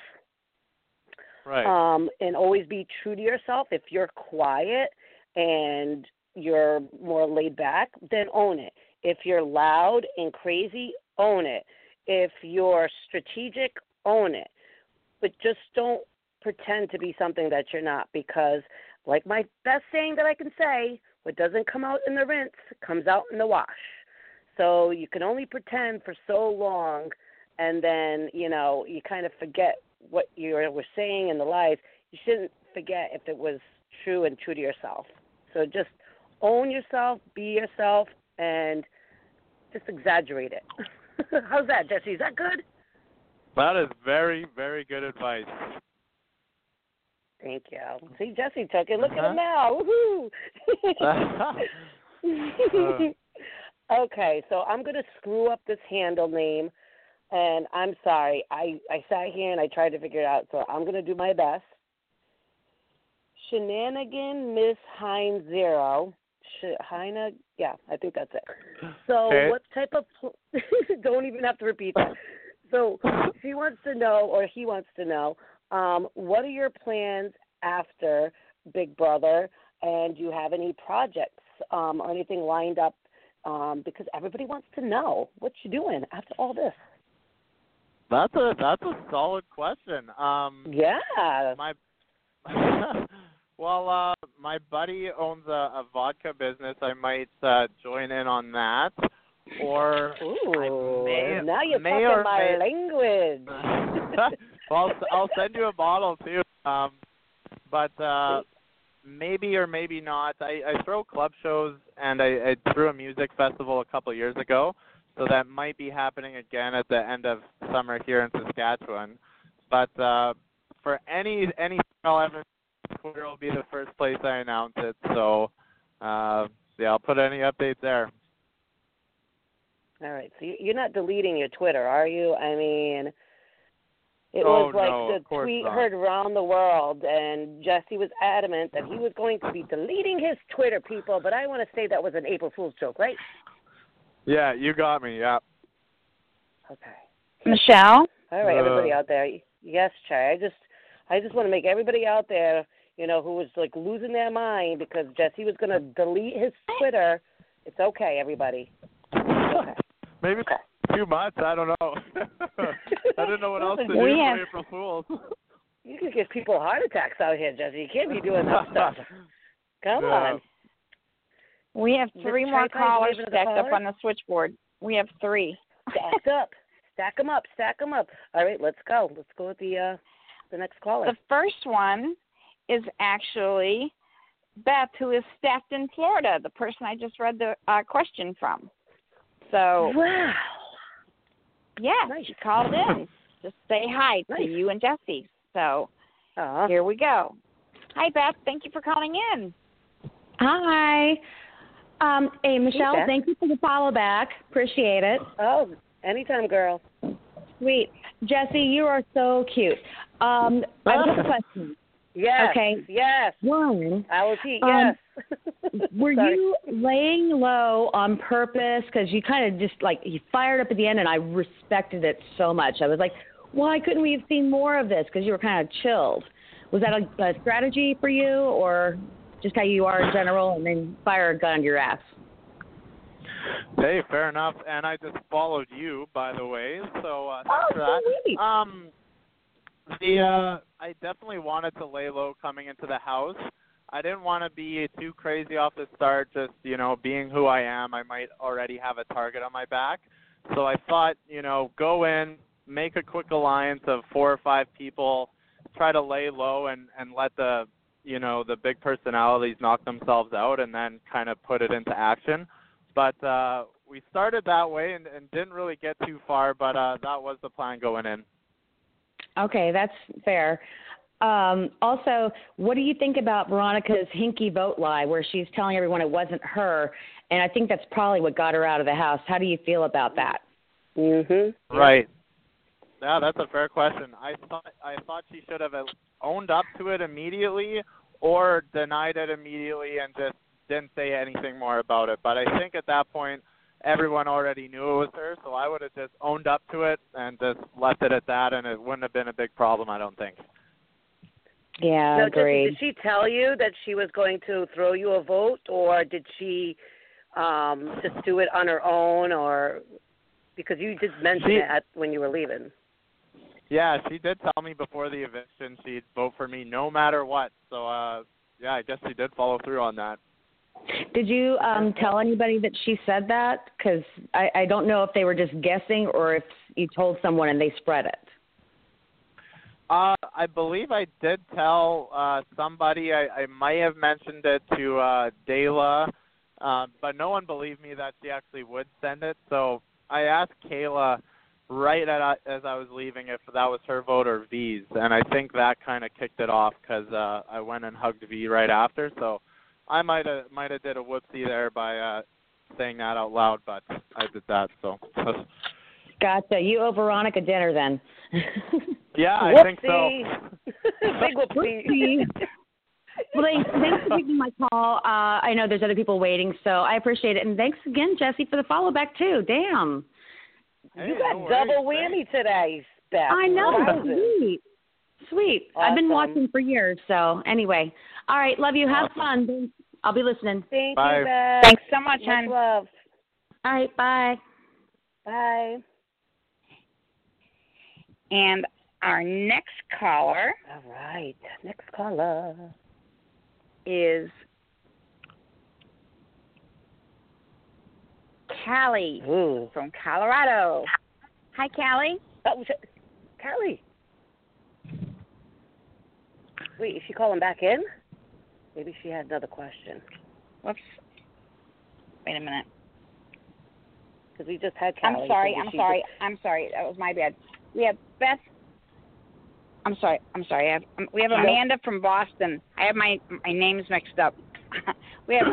Right. um, and always be true to yourself. If you're quiet and you're more laid back, then own it. If you're loud and crazy, own it. If you're strategic, own it. But just don't pretend to be something that you're not because, like my best saying that I can say, what doesn't come out in the rinse comes out in the wash. So you can only pretend for so long and then, you know, you kind of forget what you were saying in the lies. you shouldn't forget if it was true and true to yourself. So just own yourself, be yourself, and just exaggerate it. How's that, Jesse? Is that good? That is very, very good advice. Thank you. See, Jesse took it. Look at Uh-huh. him now. Woohoo! okay, so I'm going to screw up this handle name, and I'm sorry. I, I sat here and I tried to figure it out, so I'm going to do my best. Shenanigan Miss Hine Zero. Sh- Heine, yeah, I think that's it. So, Okay. what type of? Pl- don't even have to repeat that. So, she wants to know, or he wants to know, um, what are your plans after Big Brother, and do you have any projects um, or anything lined up? Um, because everybody wants to know what you're doing after all this. That's a that's a solid question. Um Yeah. my well uh my buddy owns a, a vodka business. I might uh join in on that. Or Ooh, may- now you're talking my may- language. well, I'll, send you a bottle too. Um, but uh, maybe or maybe not. I, I throw club shows and I, I threw a music festival a couple of years ago, so that might be happening again at the end of summer here in Saskatchewan. But uh, for any any I'll ever Twitter will be the first place I announce it. So uh, yeah, I'll put any updates there. All right, so you're not deleting your Twitter, are you? I mean, it Oh, was like no, the tweet not. heard around the world, and Jesse was adamant that he was going to be deleting his Twitter, people. But I want to say that was an April Fool's joke, right? Yeah, you got me. Yeah. Okay. Michelle? All right, everybody Uh. out there. Yes, Chai. I just, I just want to make everybody out there, you know, who was like losing their mind because Jesse was going to delete his Twitter. It's okay, everybody. Okay. Maybe Okay. Too much. I don't know. I didn't know what else to do We for April Fools. You can give people heart attacks out here, Jesse. You can't be doing that stuff. Come Yeah. on. We have three more Trey callers waving at the stacked up on the switchboard. We have three. Stack up. Stack them up. Stack them up. All right, let's go. Let's go with the uh the next caller. The first one is actually Beth, who is staffed in Florida, the person I just read the uh, question from. So, wow. Yeah, Nice. she called in. Just say hi Nice. to you and Jesse. So, Aw. here we go. Hi, Beth. Thank you for calling in. Hi. Um, hey, Michelle, Beth. thank you for the follow back. Appreciate it. Oh, anytime, girl. Sweet. Jesse, you are so cute. Um, I have a question. Yes. Okay. Yes. One, I will repeat. Um, yes. were you laying low on purpose? Because you kind of just like you fired up at the end, and I respected it so much. I was like, why couldn't we have seen more of this? Because you were kind of chilled. Was that a, a strategy for you, or just how you are in general, and then fire a gun to your ass? Hey, fair enough. And I just followed you, by the way. So uh, thanks Oh, for that. sweet. Um, the uh, I definitely wanted to lay low coming into the house. I didn't want to be too crazy off the start. Just you know, being who I am, I might already have a target on my back. So I thought, you know, go in, make a quick alliance of four or five people, try to lay low and and let the you know the big personalities knock themselves out, and then kind of put it into action. But uh, we started that way and, and didn't really get too far. But uh, that was the plan going in. Okay, that's fair. Um, also, what do you think about Veronica's hinky vote lie, where she's telling everyone it wasn't her? And I think that's probably what got her out of the house. How do you feel about that? Mm-hmm. Right. Yeah, that's a fair question. I thought I thought she should have owned up to it immediately or denied it immediately and just didn't say anything more about it. But I think at that point everyone already knew it was her, so I would have just owned up to it and just left it at that and it wouldn't have been a big problem, I don't think. Yeah, No, Jesse, agreed. did she tell you that she was going to throw you a vote, or did she um just do it on her own, or because you did mention She- it at, when you were leaving? Yeah, she did tell me before the eviction she'd vote for me no matter what. So uh yeah, I guess she did follow through on that. Did you um, tell anybody that she said that? Because I, I don't know if they were just guessing or if you told someone and they spread it. Uh, I believe I did tell uh, somebody. I, I might have mentioned it to uh, Kaela, uh, but no one believed me that she actually would send it. So I asked Kayla right at, as I was leaving if that was her vote or V's, and I think that kind of kicked it off because uh, I went and hugged V right after. So I might have might have did a whoopsie there by uh, saying that out loud, but I did that. So Gotcha. You owe Veronica dinner then. yeah, I think so. Whoopsie. Big whoopsie. Whoopsie. well, thanks, thanks for taking my call. Uh, I know there's other people waiting, so I appreciate it. And thanks again, Jesse, for the follow back too. Damn. Hey, you got no worries. double whammy today, Beth. I know. Wowzers. Sweet. Sweet. I've been watching for years. So anyway, all right. Love you. Have Awesome. fun. I'll be listening. Thank Bye. you, Beth. Thanks so much, Much hon. love. All right. Bye. Bye. And our next caller All right. Next caller. is Callie Ooh. from Colorado. Hi, Callie. Oh, was it- Carly. Wait, is she calling back in? Maybe she had another question. Whoops. Wait a minute. Because we just had I'm sorry. so I'm she sorry. I'm sorry. That was my bad. We have Beth. I'm sorry. I'm sorry. I have, um, we have Amanda from Boston. I have my my names mixed up. we have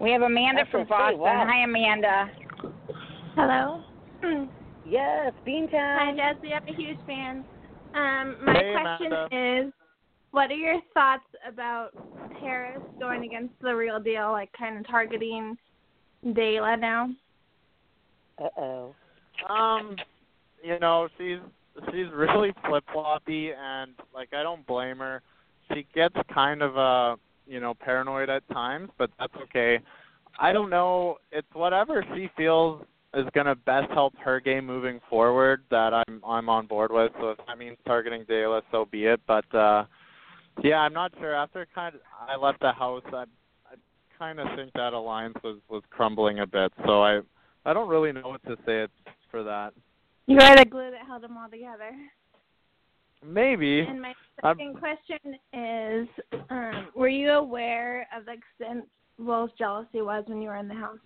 we have Amanda That's from Boston. wow. Hi, Amanda. Hello. Yes, Beantown. Hi, Beantown. Jesse. I'm a huge fan. Um, my Hey, question Amanda. is, what are your thoughts about Paras going against the real deal, like kind of targeting Kaela now? Uh oh. Um, you know, she's she's really flip floppy, and like I don't blame her. She gets kind of uh, you know, paranoid at times, but that's okay. I don't know. It's whatever she feels is gonna best help her game moving forward that I'm I'm on board with. So if that means targeting Kaela, so be it. But uh yeah, I'm not sure. After kind of I left the house, I I kind of think that alliance was was crumbling a bit. So I I don't really know what to say for that. You are the glue that held them all together. Maybe. And my I'm- second question is, um, were you aware of the extent Will's jealousy was when you were in the house?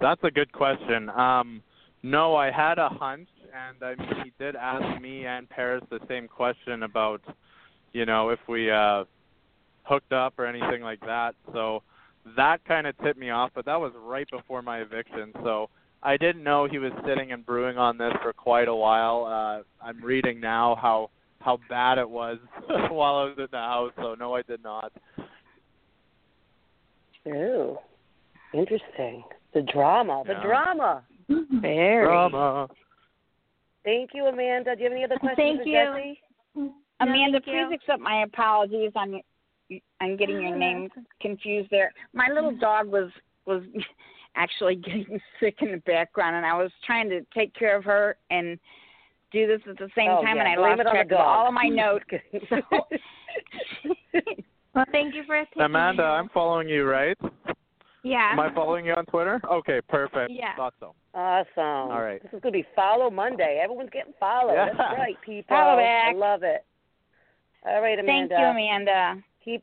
That's a good question. Um, no, I had a hunch, and I mean, he did ask me and Paras the same question about, you know, if we uh, hooked up or anything like that. So that kind of tipped me off, but that was right before my eviction. So I didn't know he was sitting and brewing on this for quite a while. Uh, I'm reading now how how bad it was while I was in the house. So no, I did not. Ooh, interesting. The drama, the Yeah. drama. Very. Drama. Thank you, Amanda. Do you have any other questions Thank for you. Jesse? Amanda, thank you. please accept my apologies on on getting your name confused there. My little mm-hmm. dog was was actually getting sick in the background, and I was trying to take care of her and do this at the same Oh, time, yeah, and I blame lost track of all of my notes. So, Well, thank you for taking Amanda, my- I'm following you, right? Yeah. Am I following you on Twitter? Okay, perfect. Yeah. Thought so. Awesome. All right. This is going to be Follow Monday. Everyone's getting followed. Yeah. That's right, people. Follow back. I love it. All right, Amanda. thank you, Amanda. Keep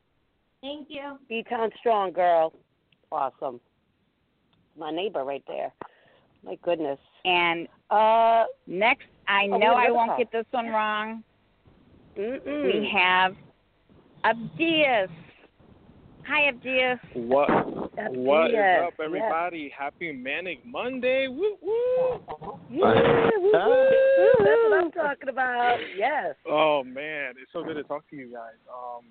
Thank you. B-Town strong, girl. Awesome. My neighbor right there. My goodness. And Uh, next, I Oh, know I won't call. get this one wrong. mm-mm. We have Abdias. Hi, Abdias. What That's what is yes, up, yes. everybody? Happy Manic Monday! Woo woo! Yeah, woo, woo, woo. That's what I'm talking about. Yes. Oh man, it's so good to talk to you guys. Um,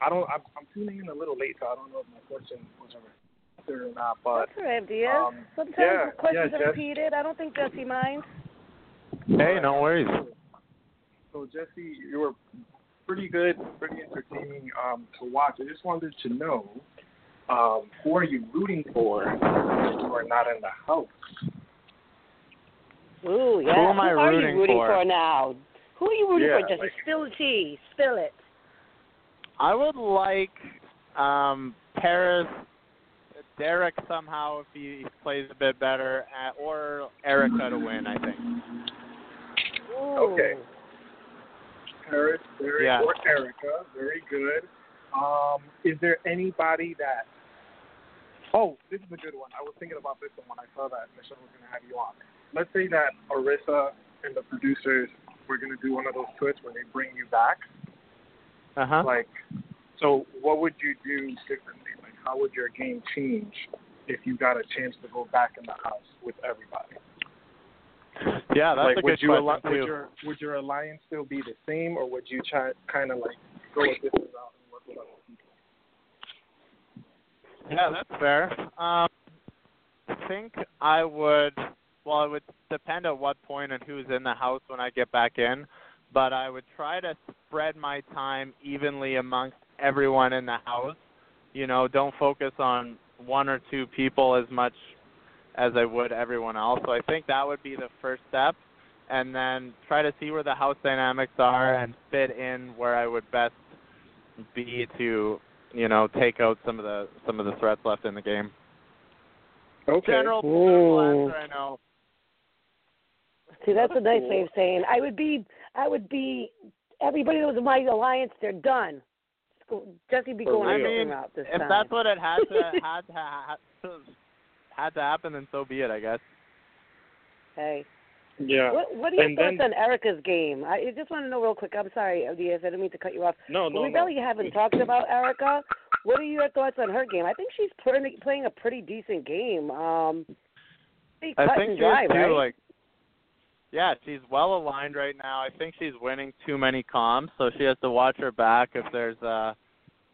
I don't. I'm, I'm tuning in a little late, so I don't know if my question was answered or not. But That's all right, Diaz. um, Sometimes yeah, questions yeah, are Jess. repeated. I don't think Jesse minds. Hey, no worries. so Jesse, you were pretty good, pretty entertaining um, to watch. I just wanted to know um, who are you rooting for when you are not in the house? Ooh, yeah. Who am I are rooting you rooting for? for? now? Who are you rooting Yeah, for, Jesse? like- Spill the tea. Spill it. I would like um Paras, Derek somehow if he plays a bit better, uh, or Erica to win. I think. Ooh. Okay. Paras, very Yeah. or Erica, very good. Um, is there anybody that? Oh, this is a good one. I was thinking about this one when I saw that Michelle was going to have you on. Let's say that Arisa and the producers were going to do one of those twists where they bring you back. Uh huh. Like, so what would you do differently? Like, how would your game change if you got a chance to go back in the house with everybody? Yeah, that's like, a would good you question al- would your would your alliance still be the same, or would you try kind of like go a different route and work with other people? Yeah, that's fair. Um, I think I would. Well, it would depend at what point and who's in the house when I get back in, but I would try to spread my time evenly amongst everyone in the house. You know, don't focus on one or two people as much as I would everyone else. So I think that would be the first step, and then try to see where the house dynamics are and fit in where I would best be to you know, take out some of the some of the threats left in the game. Okay. General, Ooh. answer, I know. See, that's a nice way of saying I would be. I would be. Everybody that was in my alliance, they're done. Jesse be For going a real. different route this If time. that's what it had to had to ha- had to happen, then so be it, I guess. hey, Yeah. what what are your And thoughts then- on Erica's game? I I just want to know real quick. I'm sorry, Diaz. I didn't mean to cut you off. No, But no, we no. really haven't talked about Erica. What are your thoughts on her game? I think she's playing playing a pretty decent game. Um, I cut think and she dry, is too. right? Like, yeah, she's well aligned right now. I think she's winning too many comps, so she has to watch her back if there's uh,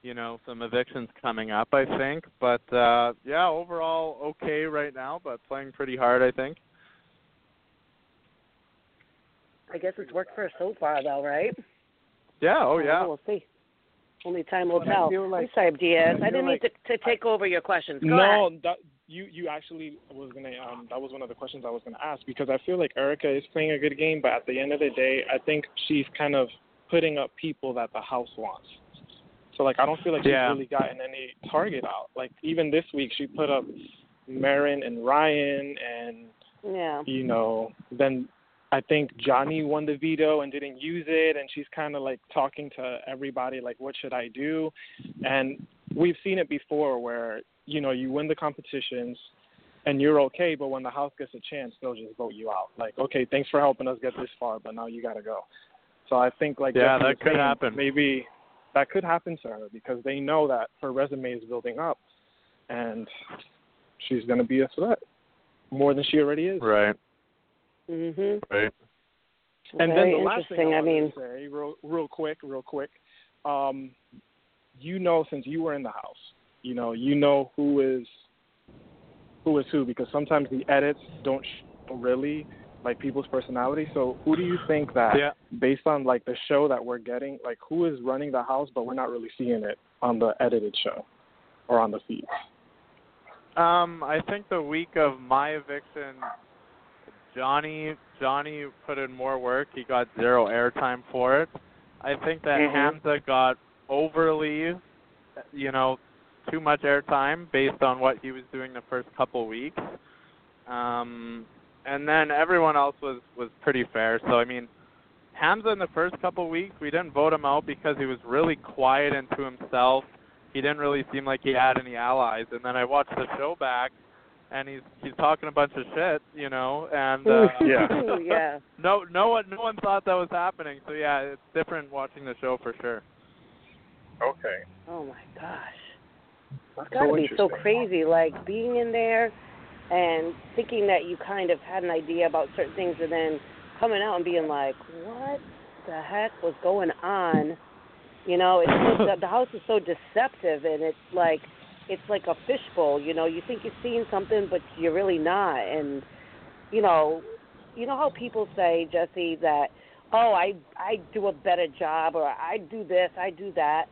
you know, some evictions coming up. I think, but uh, yeah, overall okay right now, but playing pretty hard. I think. I guess it's worked for her so far, though, right? Yeah. Oh yeah. We'll see. Only time will But I tell. feel like- I'm sorry, Diaz. I I didn't feel mean to, to take over your questions. Go no, ahead. that you you actually was gonna um that was one of the questions I was gonna ask because I feel like Erica is playing a good game, but at the end of the day, I think she's kind of putting up people that the house wants. So like I don't feel like she's Yeah. really gotten any target out. Like even this week she put up Marin and Ryan and Yeah. you know, then I think Johnny won the veto and didn't use it, and she's kind of like talking to everybody, like, what should I do? And we've seen it before where, you know, you win the competitions and you're okay, but when the house gets a chance, they'll just vote you out. Like, okay, thanks for helping us get this far, but now you got to go. So I think, like, Yeah, that could saying, happen. Maybe that could happen to her because they know that her resume is building up and she's going to be a threat more than she already is. Right. Mhm. Right. And Very then the last thing. I, I mean, say, real, real quick, real quick, um, you know, since you were in the house, you know, you know who is who is who because sometimes the edits don't really like people's personality. So who do you think that, Yeah. based on like the show that we're getting, like who is running the house, but we're not really seeing it on the edited show or on the feed? Um, I think the week of my eviction, Johnny Johnny put in more work. He got zero airtime for it. I think that Mhm. Hamza got overly, you know, too much airtime based on what he was doing the first couple weeks. Um, and then everyone else was was pretty fair. So I mean, Hamza in the first couple weeks, we didn't vote him out because he was really quiet and to himself. He didn't really seem like he had any allies. And then I watched the show back, and he's he's talking a bunch of shit, you know, and uh, Yeah. yeah. no no one no one thought that was happening. So yeah, it's different watching the show for sure. Okay. Oh my gosh. It's got to so be so crazy, like being in there and thinking that you kind of had an idea about certain things, and then coming out and being like, "What the heck was going on?" You know, it's so, the, the house is so deceptive, and it's like it's like a fishbowl. You know, you think you're seeing something, but you're really not. And you know, you know how people say, Jesse, that oh, I I do a better job, or I do this, I do that.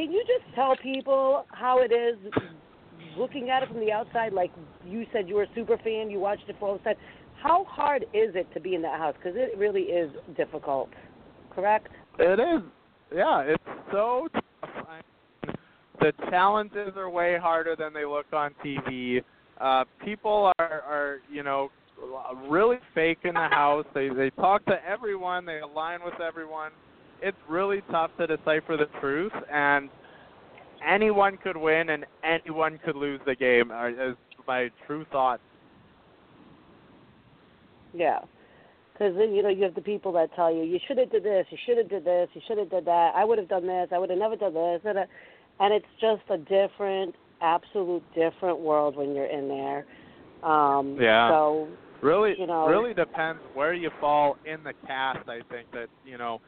Can you just tell people how it is looking at it from the outside? Like you said, you were a super fan, you watched it for all the time. How hard is it to be in that house? Because it really is difficult. Correct? It is. Yeah, it's so tough. I- The challenges are way harder than they look on TV. Uh people are are, you know, really fake in the house. They they talk to everyone, they align with everyone. It's really tough to decipher the truth and anyone could win and anyone could lose the game uh, is my true thought. Yeah. Because then you know you have the people that tell you you should have did this, you should have did this, you should have did that. I would have done this, I would have never done this, and, uh, and it's just a different, absolute different world when you're in there. Um, Yeah. So Really, you know- really depends where you fall in the cast. I think that you know,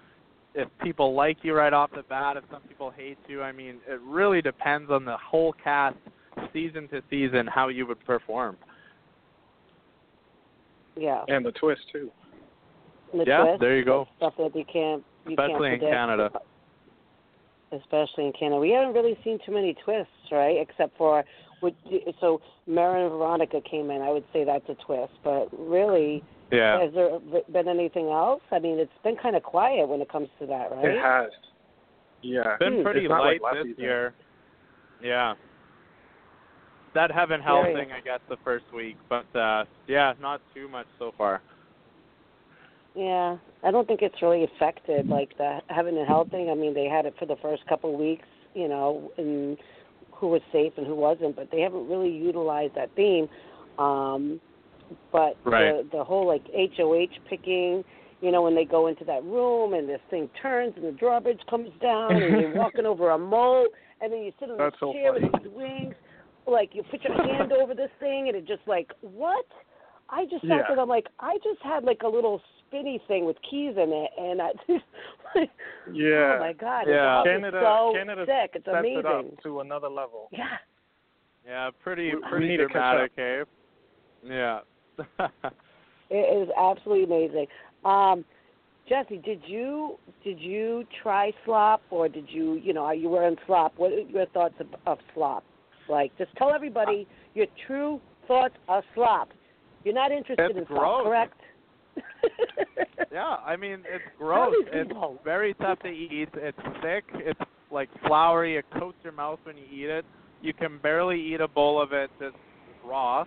if people like you right off the bat, if some people hate you. I mean, it really depends on the whole cast, season to season, how you would perform. yeah. And the twist too. And the yeah, twist, there you go. Stuff that you can't, you Especially can't in. Canada. especially in Canada. We haven't really seen too many twists, right? Except for what so Maren and Veronica came in. I would say that's a twist, but really, Yeah. has there been anything else? I mean, it's been kind of quiet when it comes to that, right? It has. Yeah. Been Hmm. pretty It's light like this season. year. Yeah. That heaven hell Very. thing, I guess, the first week, but uh yeah, not too much so far. Yeah, I don't think it's really affected like the heaven and hell thing. I mean, they had it for the first couple of weeks, you know, and who was safe and who wasn't, but they haven't really utilized that theme. Um, but Right. the the whole like HOH picking, you know, when they go into that room and this thing turns and the drawbridge comes down and you're walking over a moat and then you sit on That's this so chair funny. with these wings, like you put your hand over this thing and it just like what? I just sat Yeah. there. I'm like, I just had like a little spinny thing with keys in it, and I just, like, Yeah. oh my god, Yeah. it's Canada, so Canada sick. It's sets amazing. it up to another level. Yeah, Yeah, pretty We- we pretty need to dramatic, eh? Yeah. it is absolutely amazing. Um, Jesse, did you did you try slop, or did you, you know, are you wearing slop? What are your thoughts of, of slop? Like, just tell everybody your true thoughts of slop. You're not interested It's in slop, correct? yeah, I mean it's gross. It's very tough to eat. It's thick. It's like floury. It coats your mouth when you eat it. You can barely eat a bowl of it just raw.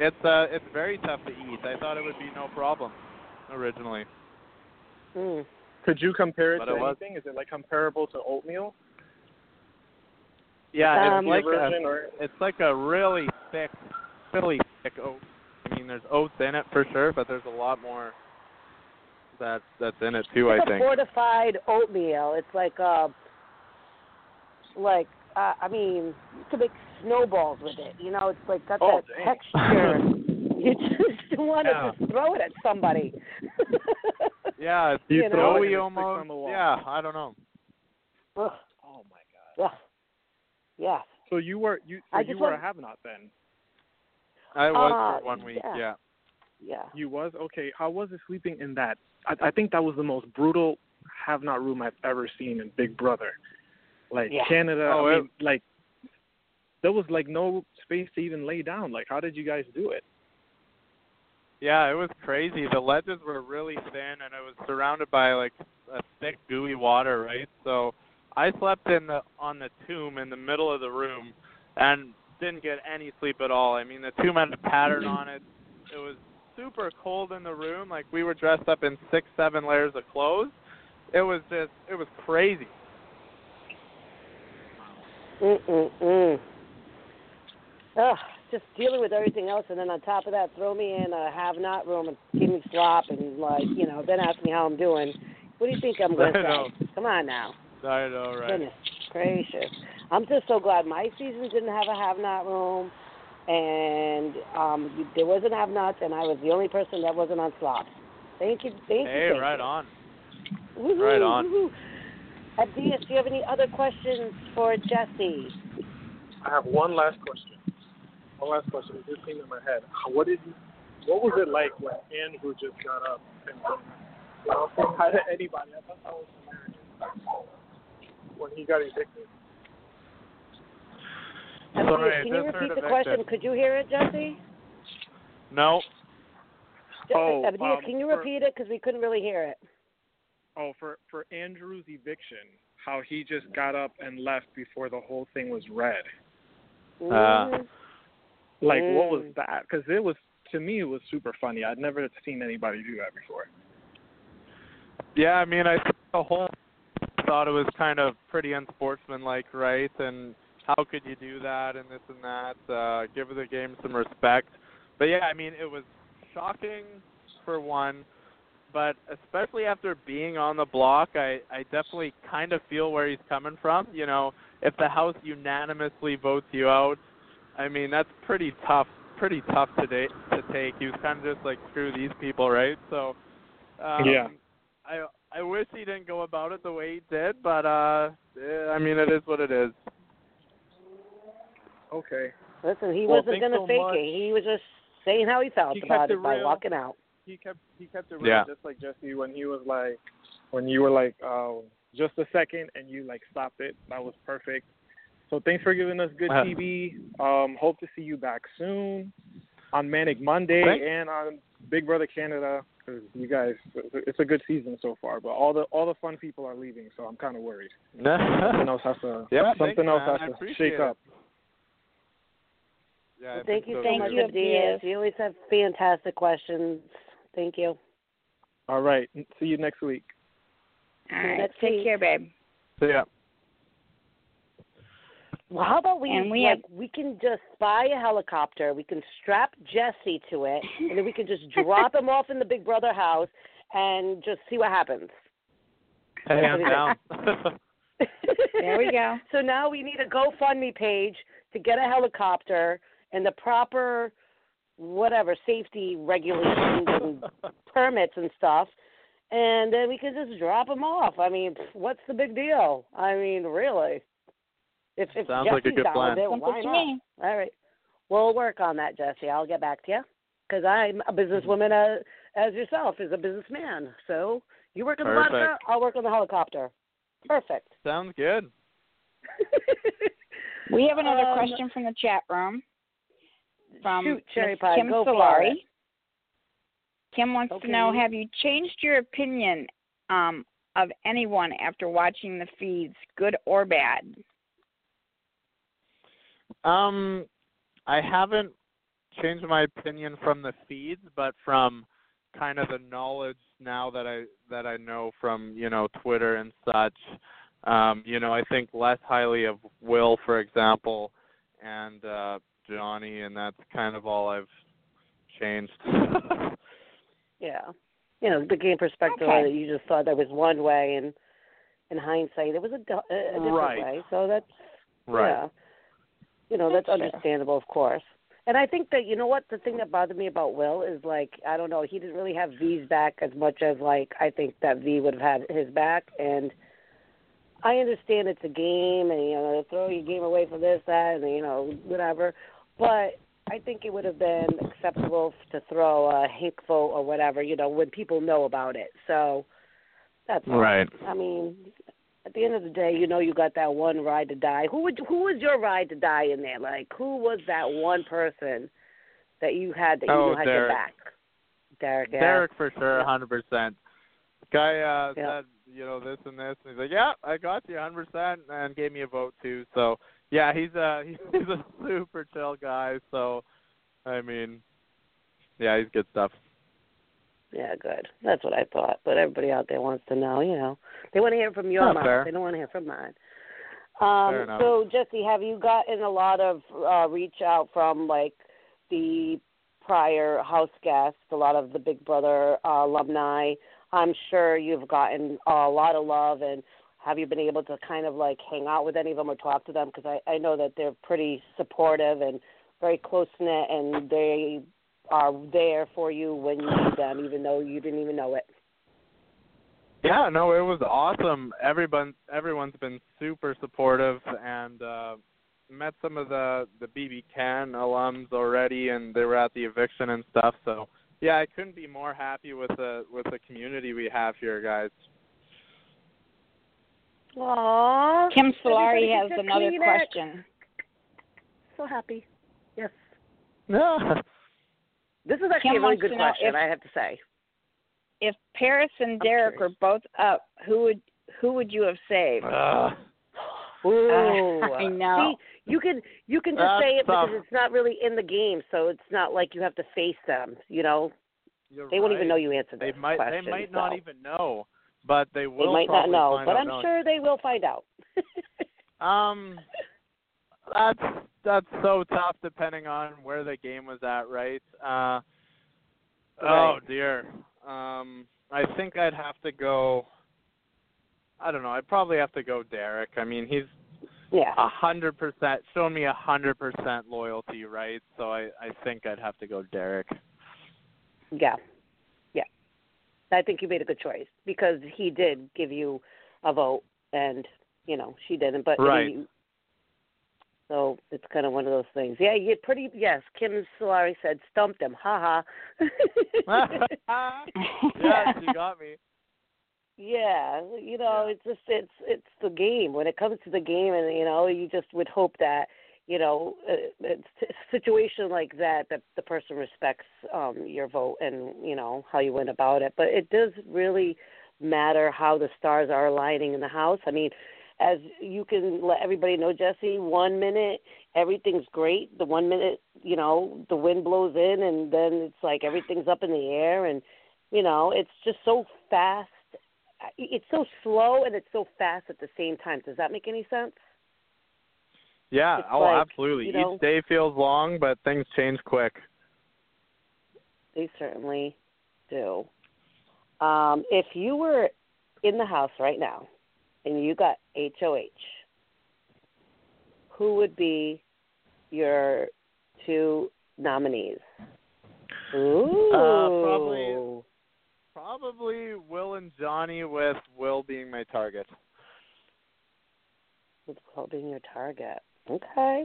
It's uh it's very tough to eat. I thought it would be no problem originally. Mm. Could you compare it But to it was- anything? Is it like comparable to oatmeal? Yeah, Um, it's like a, or it's like a really thick, really thick oat. I mean, there's oats in it for sure, but there's a lot more that that's in it too. it's I a think. fortified oatmeal. It's like uh like uh, I mean, you can make snowballs with it. You know, it's like got Oh, that dang. texture. You just want to Yeah. just throw it at somebody. Yeah, it's You You throw it and Joey it sticks almost. on the wall. Yeah, I don't know. Ugh, Oh my god. ugh. Yeah. So you were you so I you just were a have not then. I was Uh, for one week. yeah. Yeah. Yeah. You was okay. How was it sleeping in that? I, I think that was the most brutal have not room I've ever seen in Big Brother. Like Yeah. Canada, Oh, I it- like there was like no space to even lay down. Like, how did you guys do it? Yeah, it was crazy. The ledges were really thin, and it was surrounded by like a thick, gooey water, right? So I slept in the on the tomb in the middle of the room, and didn't get any sleep at all. I mean, the tomb had a pattern on it. It was super cold in the room. Like we were dressed up in six, seven layers of clothes. It was just, it was crazy. Mm mm mm. Ugh, just dealing with everything else, and then on top of that, throw me in a have-not room and give me slop, and like, you know, then ask me how I'm doing. What do you think I'm going to say? Come on now. I know, right? Goodness gracious. I'm just so glad my season didn't have a have-not room, and um there wasn't have-nots, and I was the only person that wasn't on slops. Thank you, thank you. Hey, right you. on. Woohoo, Right on. woohoo. Adias, do you have any other questions for Jesse? I have one last question. One last question. It just came in my head. What did you, what was it like when Andrew just got up and you know, saying hi to anybody? I thought that was hilarious. When he got evicted. Adias, Sorry, I can you repeat the question? evicted. Could you hear it, Jesse? No. Je- Oh, Adias, um, can you for- repeat it? Because we couldn't really hear it. Oh, for for Andrew's eviction, how he just got up and left before the whole thing was read. Ah. Mm. Like, what was Mm. that? Because it was to me, it was super funny. I'd never seen anybody do that before. Yeah, I mean, I the whole thought it was kind of pretty unsportsmanlike, right? And how could you do that and this and that? Uh, give the game some respect. But yeah, I mean, it was shocking for one, but especially after being on the block, I I definitely kind of feel where he's coming from. You know, if the House unanimously votes you out, I mean, that's pretty tough. Pretty tough to, da- to take. He was kind of just like screw these people, right? So. Um, Yeah. I I wish he didn't go about it the way he did, but uh I mean it is what it is. Okay. Listen, he Well, wasn't thanks going to so fake much. it. He was just saying how he felt He about it it by real. walking out. He kept he kept it real, Yeah. just like Jesse when he was like when you were like, oh, just a second, and you like stopped it. That was perfect. So thanks for giving us good Uh, TV. Um, hope to see you back soon on Manic Monday Thanks. and on Big Brother Canada because you guys, it's a good season so far. But all the all the fun people are leaving, so I'm kind of worried. Something else has to Yeah, something thanks, else man. Has to shake it. up. Yeah, Well, thank you so so Thank much, too. you, Adias. Adias. You always have fantastic questions. Thank you. All right, see you next week. All right. Let's Take care, babe. So, yeah. Well, how about we And we like we can just buy a helicopter, we can strap Jesse to it, and then we can just drop him off in the Big Brother house and just see what happens. Hey, I'm down. There we go. so now we need a GoFundMe page to get a helicopter and the proper whatever safety regulations and permits and stuff, and then we can just drop him off. I mean, what's the big deal? I mean, really. If if Sounds Jesse's like a good plan. it, why not? All right. We'll work on that, Jesse. I'll get back to you because I'm a businesswoman as, as yourself is a businessman. So you work on the Perfect. vodka, I'll work on the helicopter. Perfect. Sounds good. We have another Um, question from the chat room. From Shoot, Cherry Miss Pie, Kim go for Solari. it. Kim wants Okay. to know: Have you changed your opinion um, of anyone after watching the feeds, good or bad? Um, I haven't changed my opinion from the feeds, but from kind of the knowledge now that I that I know from you know Twitter and such. Um, you know, I think less highly of Will, for example, and uh, Johnny, and that's kind of all I've changed. Yeah. You know, the game perspective Okay. that you just thought that was one way, and in hindsight, it was a, a a different Right. way. So that's right. yeah. You know, that's That's understandable, of course. And I think that you know what the thing that bothered me about Will is like I don't know he didn't really have V's back as much as like I think that V would have had his back and I understand it's a game and you know throw your game away for this that and you know whatever but I think it would have been acceptable to throw a hink vote or whatever you know when people know about it so that's all. Right. I mean at the end of the day, you know you got that one ride to die. Who would who was your ride to die in there? Like who was that one person that you had that you Oh, knew had your back? Derek. Yeah. Derek for sure, hundred percent. Guy uh Yeah. said, you know, this and this and he's like, Yeah, I got you hundred percent and gave me a vote too. So yeah, he's a he's a super chill guy, so I mean yeah, he's good stuff. Yeah, good. That's what I thought. But everybody out there wants to know, you know. They want to hear from your Oh, mouth. fair. They don't want to hear from mine. Um, so Jesse, have you gotten a lot of uh reach out from like the prior house guests, a lot of the Big Brother uh, alumni? I'm sure you've gotten a lot of love and have you been able to kind of like hang out with any of them or talk to them because I I know that they're pretty supportive and very close knit and they are there for you when you need them even though you didn't even know it. Yeah, no, it was awesome. Everyone everyone's been super supportive and uh met some of the the BB Can alums already and they were at the eviction and stuff. So, yeah, I couldn't be more happy with the with the community we have here, guys. Aww. Kim Solari gets has another Kleenex. question. So happy. Yes. Yeah. This is actually Kim a really good question, if- I have to say. If Paras and Derek were both up, who would who would you have saved? Ugh. Ooh. I know. See, you can you can just That's say it tough. because it's not really in the game, so it's not like you have to face them. You know, You're they won't even know you answered They might question. they might not even know, but they will. They might not know, but I'm knowing. sure they will find out. Um, that's that's so tough depending on where the game was at, right? Uh, oh dear. Um, I think I'd have to go. I don't know. I'd probably have to go Derek. I mean, he's yeah. a hundred percent shown me a hundred percent loyalty, right? So I I think I'd have to go Derek. Yeah. Yeah. I think you made a good choice because he did give you a vote and, you know, she didn't. But I mean, Right. you- so it's kind of one of those things. Yeah, you pretty yes, Kim Solari said stumped him. Ha ha. yes, you got me. Yeah, you know, Yeah. it's just it's it's the game. When it comes to the game, and you know, you just would hope that you know, uh, it's a situation like that that the person respects um your vote and you know how you went about it. But it does really matter how the stars are aligning in the house. I mean, as you can let everybody know, Jesse, one minute everything's great. The one minute, you know, the wind blows in, and then it's like everything's up in the air, and you know, it's just so fast it's so slow and it's so fast at the same time. Does that make any sense? Yeah, It's oh, like, absolutely. you know- Each day feels long, but things change quick. They certainly do. Um, if you were in the house right now and you got HOH, who would be your two nominees? Ooh. Uh, probably- Probably Will and Johnny, with Will being my target. With Will being your target. Okay.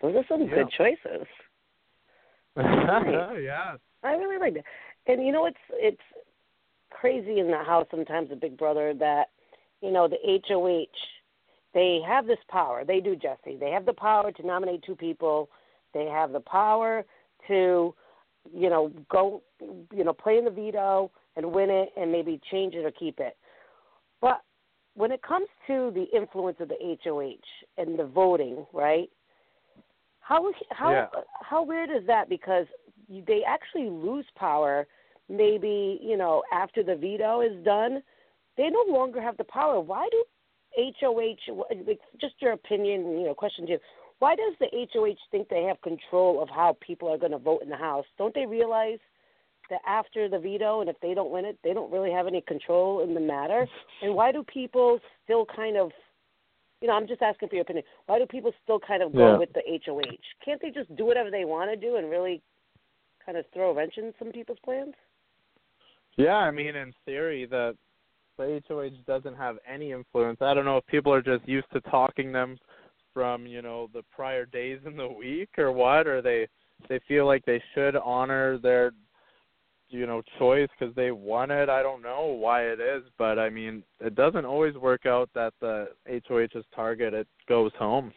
Those are some Yeah. good choices. Right. yeah. I really like that. And you know it's it's crazy in the house sometimes with Big Brother that, you know, the HOH they have this power. They do, Jesse. They have the power to nominate two people. They have the power to, you know, go you know, play in the veto and win it and maybe change it or keep it. But when it comes to the influence of the HOH and the voting, right? How how Yeah. how weird is that? Because they actually lose power. Maybe you know after the veto is done, they no longer have the power. Why do HOH? Just your opinion, you know, question to you. Why does the HOH think they have control of how people are going to vote in the House? Don't they realize that after the veto, and if they don't win it, they don't really have any control in the matter? And why do people still kind of You know, I'm just asking for your opinion. Why do people still kind of go Yeah. with the HOH? Can't they just do whatever they want to do and really kind of throw a wrench in some people's plans? Yeah, I mean, in theory, the the HOH doesn't have any influence. I don't know if people are just used to talking them from you know the prior days in the week or what, or they they feel like they should honor their you know choice because they won it. I don't know why it is, but I mean, it doesn't always work out that the HOH's target it goes home.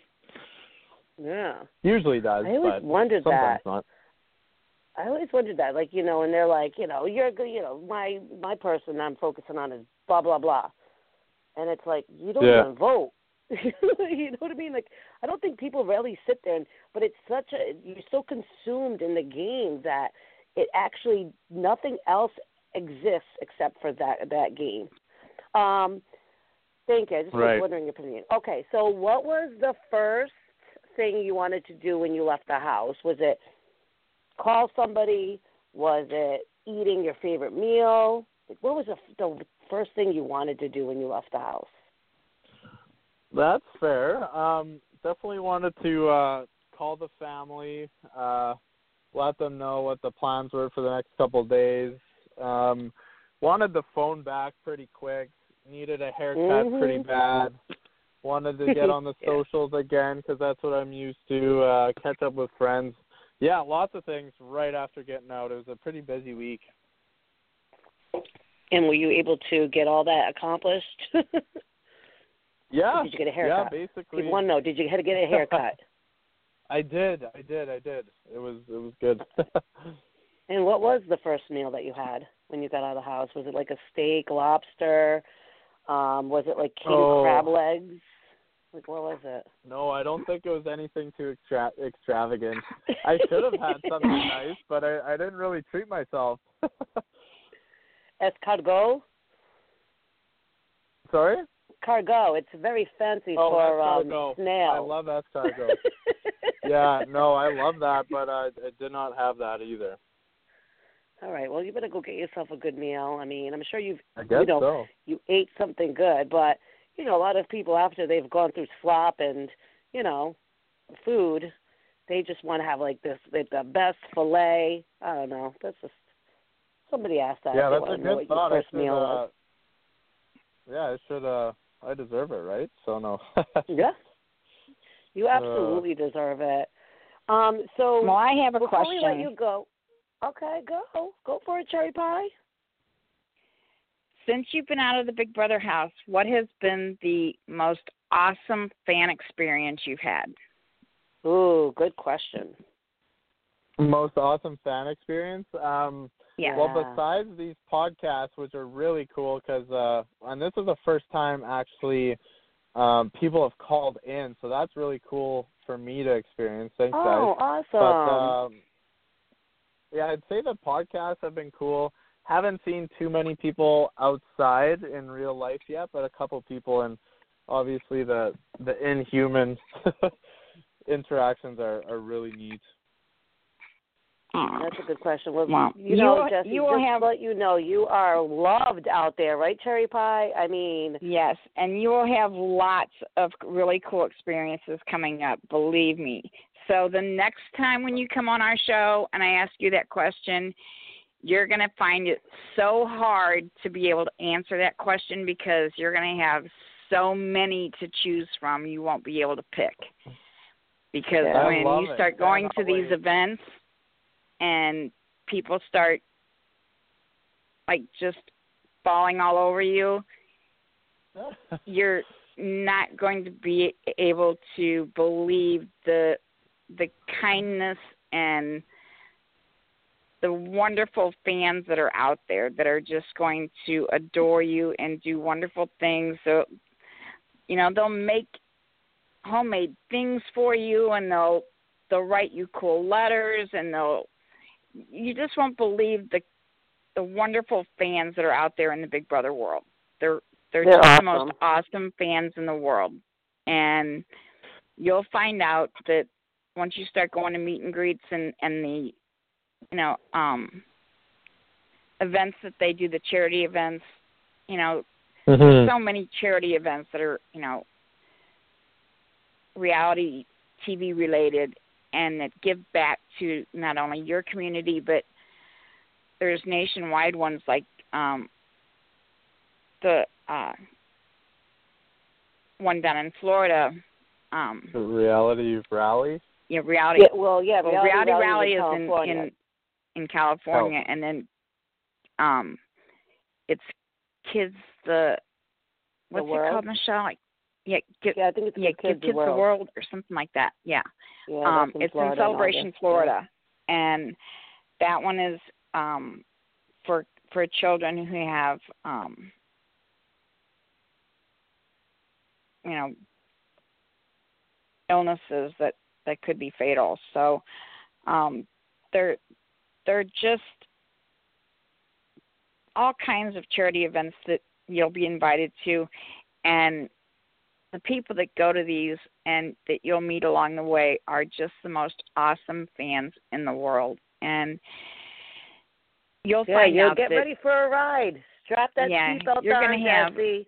Yeah. Usually does. I always but wondered sometimes that. not. I always wondered that, like you know, and they're like, you know, you're good, you know, my my person I'm focusing on is blah blah blah, and it's like you don't Yeah. even vote. you know what I mean? Like I don't think people really sit there, and but it's such a you're so consumed in the game that it actually nothing else exists except for that that game. Um, thank you. I just was wondering your opinion. Okay, so what was the first thing you wanted to do when you left the house? Was it call somebody? Was it eating your favorite meal? Like, what was the, the first thing you wanted to do when you left the house? That's fair. Um, definitely wanted to uh, call the family, uh, let them know what the plans were for the next couple of days. Um, wanted the phone back pretty quick. Needed a haircut Mhm. pretty bad. Wanted to get on the Yeah. socials again because that's what I'm used to. Uh, catch up with friends. Yeah, lots of things right after getting out. It was a pretty busy week. And were you able to get all that accomplished? Yeah. Did you get a Yeah, haircut? basically. People want know, did you had to get a haircut? I did. I did. I did. It was. It was good. and what was the first meal that you had when you got out of the house? Was it like a steak, lobster? Um, was it like king Oh. crab legs? Like what was it? No, I don't think it was anything too extra- extravagant. I should have had something nice, but I, I didn't really treat myself. Escargot? Sorry? Cargo. It's very fancy Oh, for um, snail. I love escargot. yeah, no, I love that, but I, I did not have that either. All right. Well, you better go get yourself a good meal. I mean, I'm sure you've I guess you know so. you ate something good, but you know, a lot of people after they've gone through slop and you know, food, they just want to have like this the, the best fillet. I don't know. That's just somebody asked that. yeah, that's a good what thought. Your I should, meal uh, yeah, I should. uh I deserve it, right? So no. Yeah. You Uh, absolutely deserve it. Um, so Well, I have a before question. we let you go, okay, go, go for it, cherry pie. Since you've been out of the Big Brother house, what has been the most awesome fan experience you've had? Ooh, good question. Most awesome fan experience. Um, Yeah. Well, besides these podcasts, which are really cool, because uh, and this is the first time actually um, people have called in, so that's really cool for me to experience. Thanks, Oh, guys. awesome. But um, yeah, I'd say the podcasts have been cool. Haven't seen too many people outside in real life yet, but a couple people, and obviously the the inhuman interactions are are really neat. That's a good question. Well, Well, you know, Jesse, you just have- to let you know, you are loved out there, right, Cherry Pie? I mean, Yes, and you will have lots of really cool experiences coming up, believe me. So the next time when you come on our show and I ask you that question, you're going to find it so hard to be able to answer that question because you're going to have so many to choose from you won't be able to pick. Because Yeah. When you it. start going to these events and people start like just falling all over you, you're not going to be able to believe the the kindness and the wonderful fans that are out there that are just going to adore you and do wonderful things so you know they'll make homemade things for you and they'll they'll write you cool letters and they'll you just won't believe the the wonderful fans that are out there in the Big Brother world. They're they're, They're just the most awesome. awesome fans in the world. And you'll find out that once you start going to meet and greets and and the you know um events that they do the charity events you know Mm-hmm. so many charity events that are you know reality TV related and that give back to not only your community but there's nationwide ones like um the uh one down in Florida um The reality rally. yeah reality Yeah, well, yeah, well, reality, reality, Rally rally is in in in California and then um it's kids the what's it called Michelle like yeah get yeah, I think it's yeah, Kids, Give Kids the the World. World or something like that. Yeah. Yeah, um in it's Florida in Celebration, August, Florida. And that one is um for for children who have um you know illnesses that that could be fatal. So um they're they're just all kinds of charity events that you'll be invited to and the people that go to these and that you'll meet along the way are just the most awesome fans in the world and you'll Yeah, find you'll out get that ready for a ride. Strap that Yeah, seatbelt you're on, gonna have Jesse.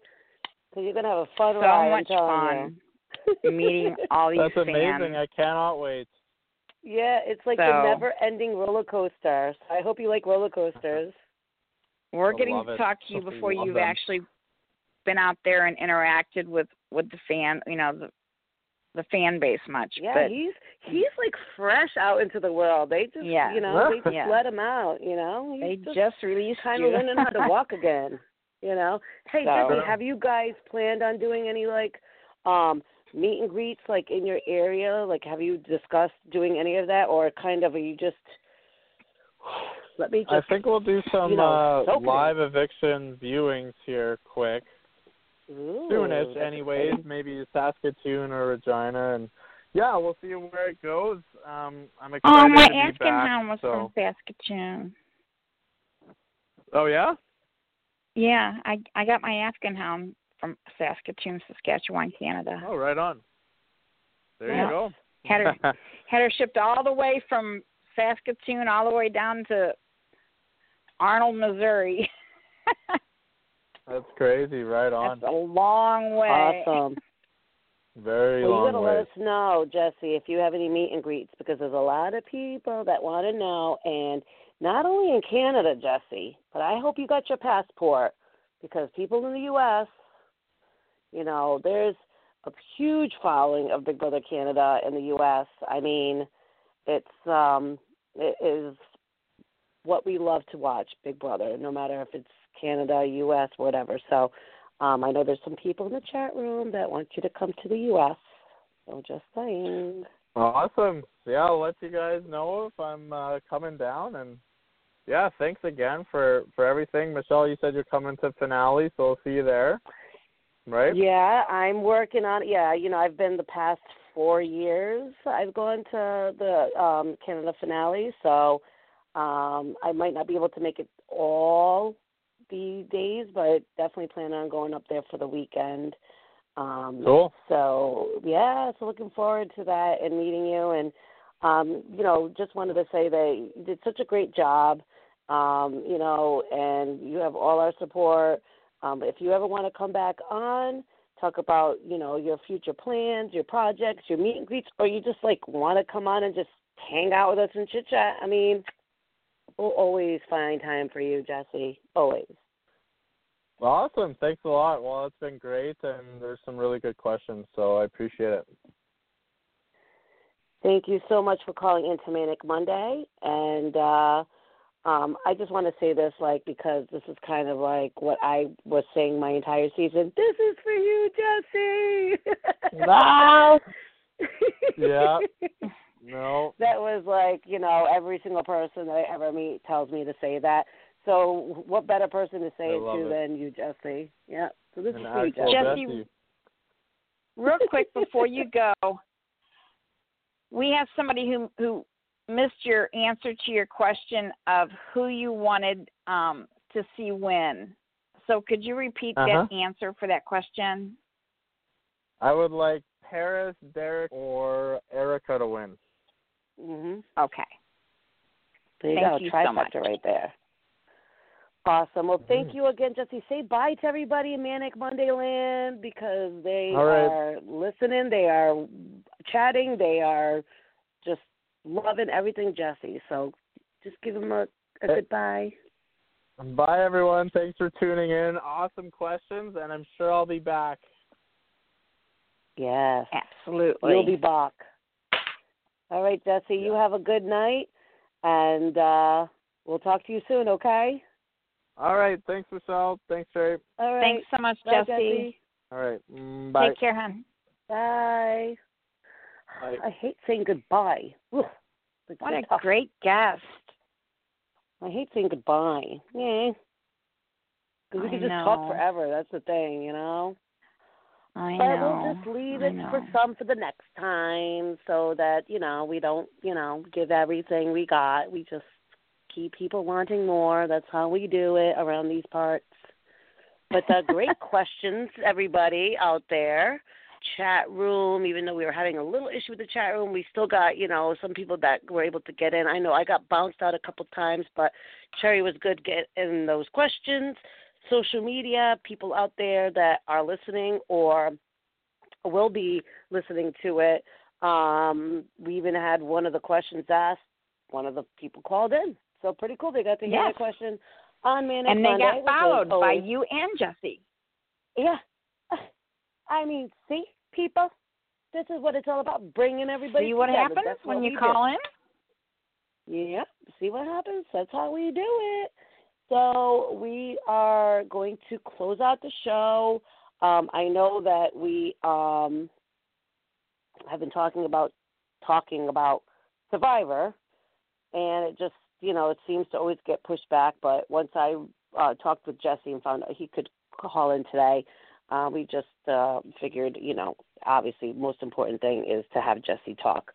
'cause you're gonna have a fun so ride. I'm much fun meeting all these people. That's fans. amazing. I cannot wait. Yeah, it's like So- the never-ending roller coaster. So I hope you like roller coasters. We're I getting to it. talk to you I before you've them. actually been out there and interacted with with the fan, you know, the the fan base much. Yeah, but he's he's like fresh out into the world. They just, Yeah. you know, they just Yeah. let him out. You know, they just just released kind you. of learning how to walk again. You know, hey So- Jesse, have you guys planned on doing any like um meet and greets like in your area? Like, have you discussed doing any of that, or kind of are you just? Let me I think we'll do some you know, uh, soak it in. live eviction viewings here quick. Ooh, Soonish, anyways. exciting. Maybe Saskatoon or Regina, and yeah, we'll see where it goes. Um, I'm excited Oh, my to be Afghan back. hound was so. from Saskatoon. Oh yeah. Yeah, I I got my Afghan hound from Saskatoon, Saskatchewan, Canada. Oh, right on. There Yeah. you go. Had her had her shipped all the way from Saskatoon all the way down to Arnold, Missouri. That's crazy. Right on. That's a long way. Awesome. Very Well, you long gotta way. let us know, Jesse, if you have any meet and greets, because there's a lot of people that want to know, and not only in Canada, Jesse, but I hope you got your passport, because people in the U.S., you know, there's a huge following of Big Brother Canada in the U.S. I mean, it's um, it is what we love to watch, Big Brother, no matter if it's Canada, U.S., whatever. So. Um, I know there's some people in the chat room that want you to come to the U.S. So just saying. Awesome. Yeah, I'll let you guys know if I'm uh, coming down, and yeah, thanks again for for everything, Michelle. You said you're coming to finale, so we'll see you there. Right? Yeah, I'm working on it. Yeah, you know, I've been the past four years. I've gone to the um Canada finale, so um I might not be able to make it all the days, but definitely plan on going up there for the weekend. Um Cool. So yeah, so looking forward to that and meeting you and um, you know, just wanted to say that you did such a great job. Um, you know, and you have all our support. Um, if you ever want to come back on, talk about, you know, your future plans, your projects, your meet and greets, or you just like want to come on and just hang out with us and chit chat, I mean, we'll always find time for you, Jesse. Always. Well, awesome. Thanks a lot. Well, it's been great, and there's some really good questions, so I appreciate it. Thank you so much for calling into Manic Monday. And uh, um, I just want to say this, like, because this is kind of like what I was saying my entire season. This is for you, Jesse. Wow. Yeah. No. That was like, you know, every single person that I ever meet tells me to say that. So, what better person to say it to it. than you, Jesse? Yeah. So this An is for you, Jesse. Jesse, Jesse. Real quick before you go, we have somebody who who missed your answer to your question of who you wanted um, to see win. So could you repeat Uh-huh. that answer for that question? I would like Paras, Derek, or Erica to win. Mhm. Okay. There you Thank go, you so trifecta much. right there. Awesome. Well, thank Mhm. you again, Jesse. Say bye to everybody in Manic Monday Land because they All right. are listening. They are chatting. They are just loving everything Jesse. So just give him a, a goodbye. Bye, everyone. Thanks for tuning in. Awesome questions, and I'm sure I'll be back. Yes. Absolutely. You'll be back. All right, Jesse, you have a good night, and uh, we'll talk to you soon, okay? All right. Thanks, Michelle. Thanks, Sherry. All right. Thanks so much, Bye, Jesse. All right. Mm, bye. Take care, hon. Bye. Bye. I hate saying goodbye. Ugh. What a tough. great guest. I hate saying goodbye. Yeah. Because we I could just talk forever. That's the thing, you know? I but know. we'll just leave it for some for the next time so that, you know, we don't, you know, give everything we got. We just keep people wanting more. That's how we do it around these parts. But uh, great questions, everybody out there. Chat room, even though we were having a little issue with the chat room, we still got, you know, some people that were able to get in. I know I got bounced out a couple times, but Cherry was good getting those questions social media, people out there that are listening or will be listening to it. Um, we even had one of the questions asked. One of the people called in, so pretty cool. They got to hear Yes. the question on Manic and they Monday, got followed by you and Jesse. Yeah, I mean, see, people, this is what it's all about: bringing everybody. See what together. happens That's when you call in? do. Yep. See what happens. That's how we do it. So we are going to close out the show. Um, I know that we um, have been talking about talking about Survivor, and it just you know it seems to always get pushed back. But once I uh, talked with Jesse and found out he could call in today, uh, we just uh, figured you know obviously most important thing is to have Jesse talk.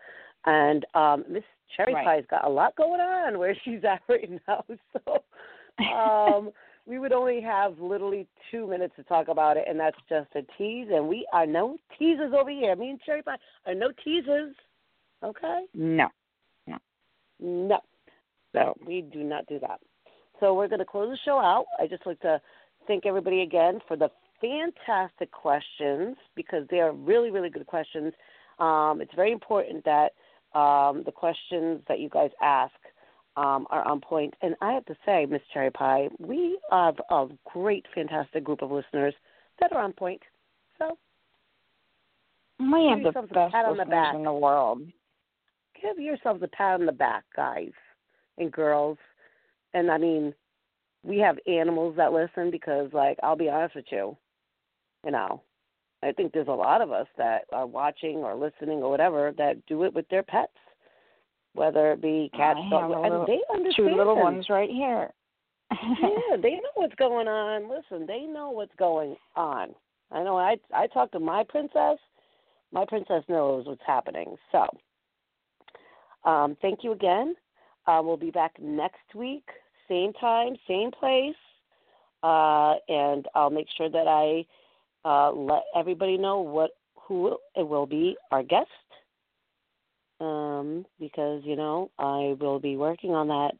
And um, Miss Cherry Right. Pie's got a lot going on where she's at right now. So um, we would only have literally two minutes to talk about it, and that's just a tease. And we are no teasers over here. Me and Cherry Pie are no teasers. Okay? No. No. No. So we do not do that. So we're going to close the show out. I just like to thank everybody again for the fantastic questions because they are really, really good questions. Um, it's very important that um, the questions that you guys ask um, are on point. And I have to say, Miss Cherry Pie, we have a great, fantastic group of listeners that are on point. So We have Give the yourselves a best pat on the back. in the world. give yourselves a pat on the back, guys and girls. And I mean, we have animals that listen because, like, I'll be honest with you, you know, I think there's a lot of us that are watching or listening or whatever that do it with their pets, whether it be cats, dogs, and little- they Two understand. little ones right here. yeah, they know what's going on. Listen, they know what's going on. I know. I I talk to my princess. My princess knows what's happening. So, um, thank you again. Uh, we'll be back next week, same time, same place, uh, and I'll make sure that I uh, let everybody know what who it will be our guest. Um, because you know I will be working on that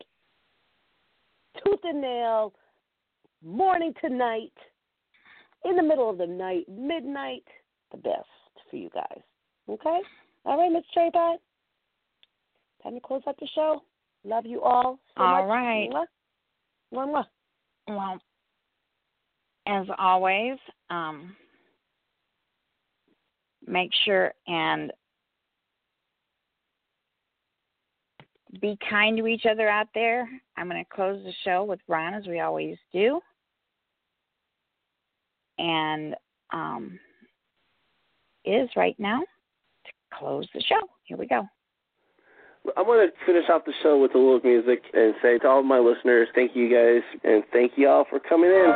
tooth and nail, morning to night, in the middle of the night, midnight, the best for you guys. Okay? All right, Miss Cherry Pie. Time to close out the show. Love you all so All much. right. Mwah. Mwah, mwah. Well, as always, um, make sure and be kind to each other out there. I'm going to close the show with Ron as we always do. And um, is right now to close the show. Here we go. I want to finish off the show with a little music and say to all of my listeners, thank you guys, and thank you all for coming in.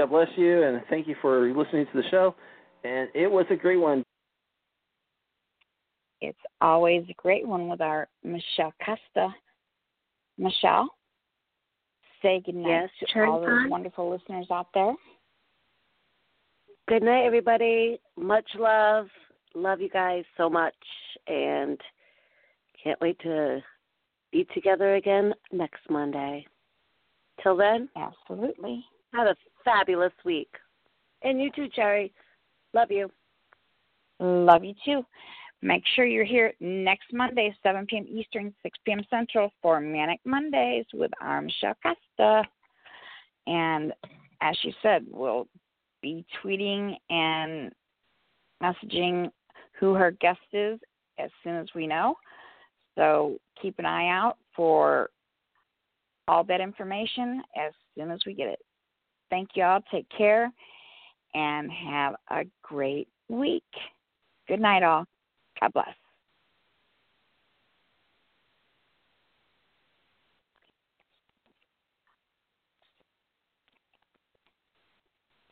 God bless you, and thank you for listening to the show. and it was a great one. It's always a great one with our Michelle Costa. Michelle, say goodnight Yes, to turn all those on. wonderful listeners out there. Good night, everybody. Much love. Love you guys so much, and can't wait to be together again next Monday. Till then, Absolutely. have a fabulous week. And you too, Cherry. Love you. Love you too. Make sure you're here next Monday, 7 p.m. Eastern, 6 p.m. Central for Manic Mondays with our Michelle Costa. And as she said, we'll be tweeting and messaging who her guest is as soon as we know. So keep an eye out for all that information as soon as we get it. Thank you all. Take care and have a great week. Good night, all. God bless.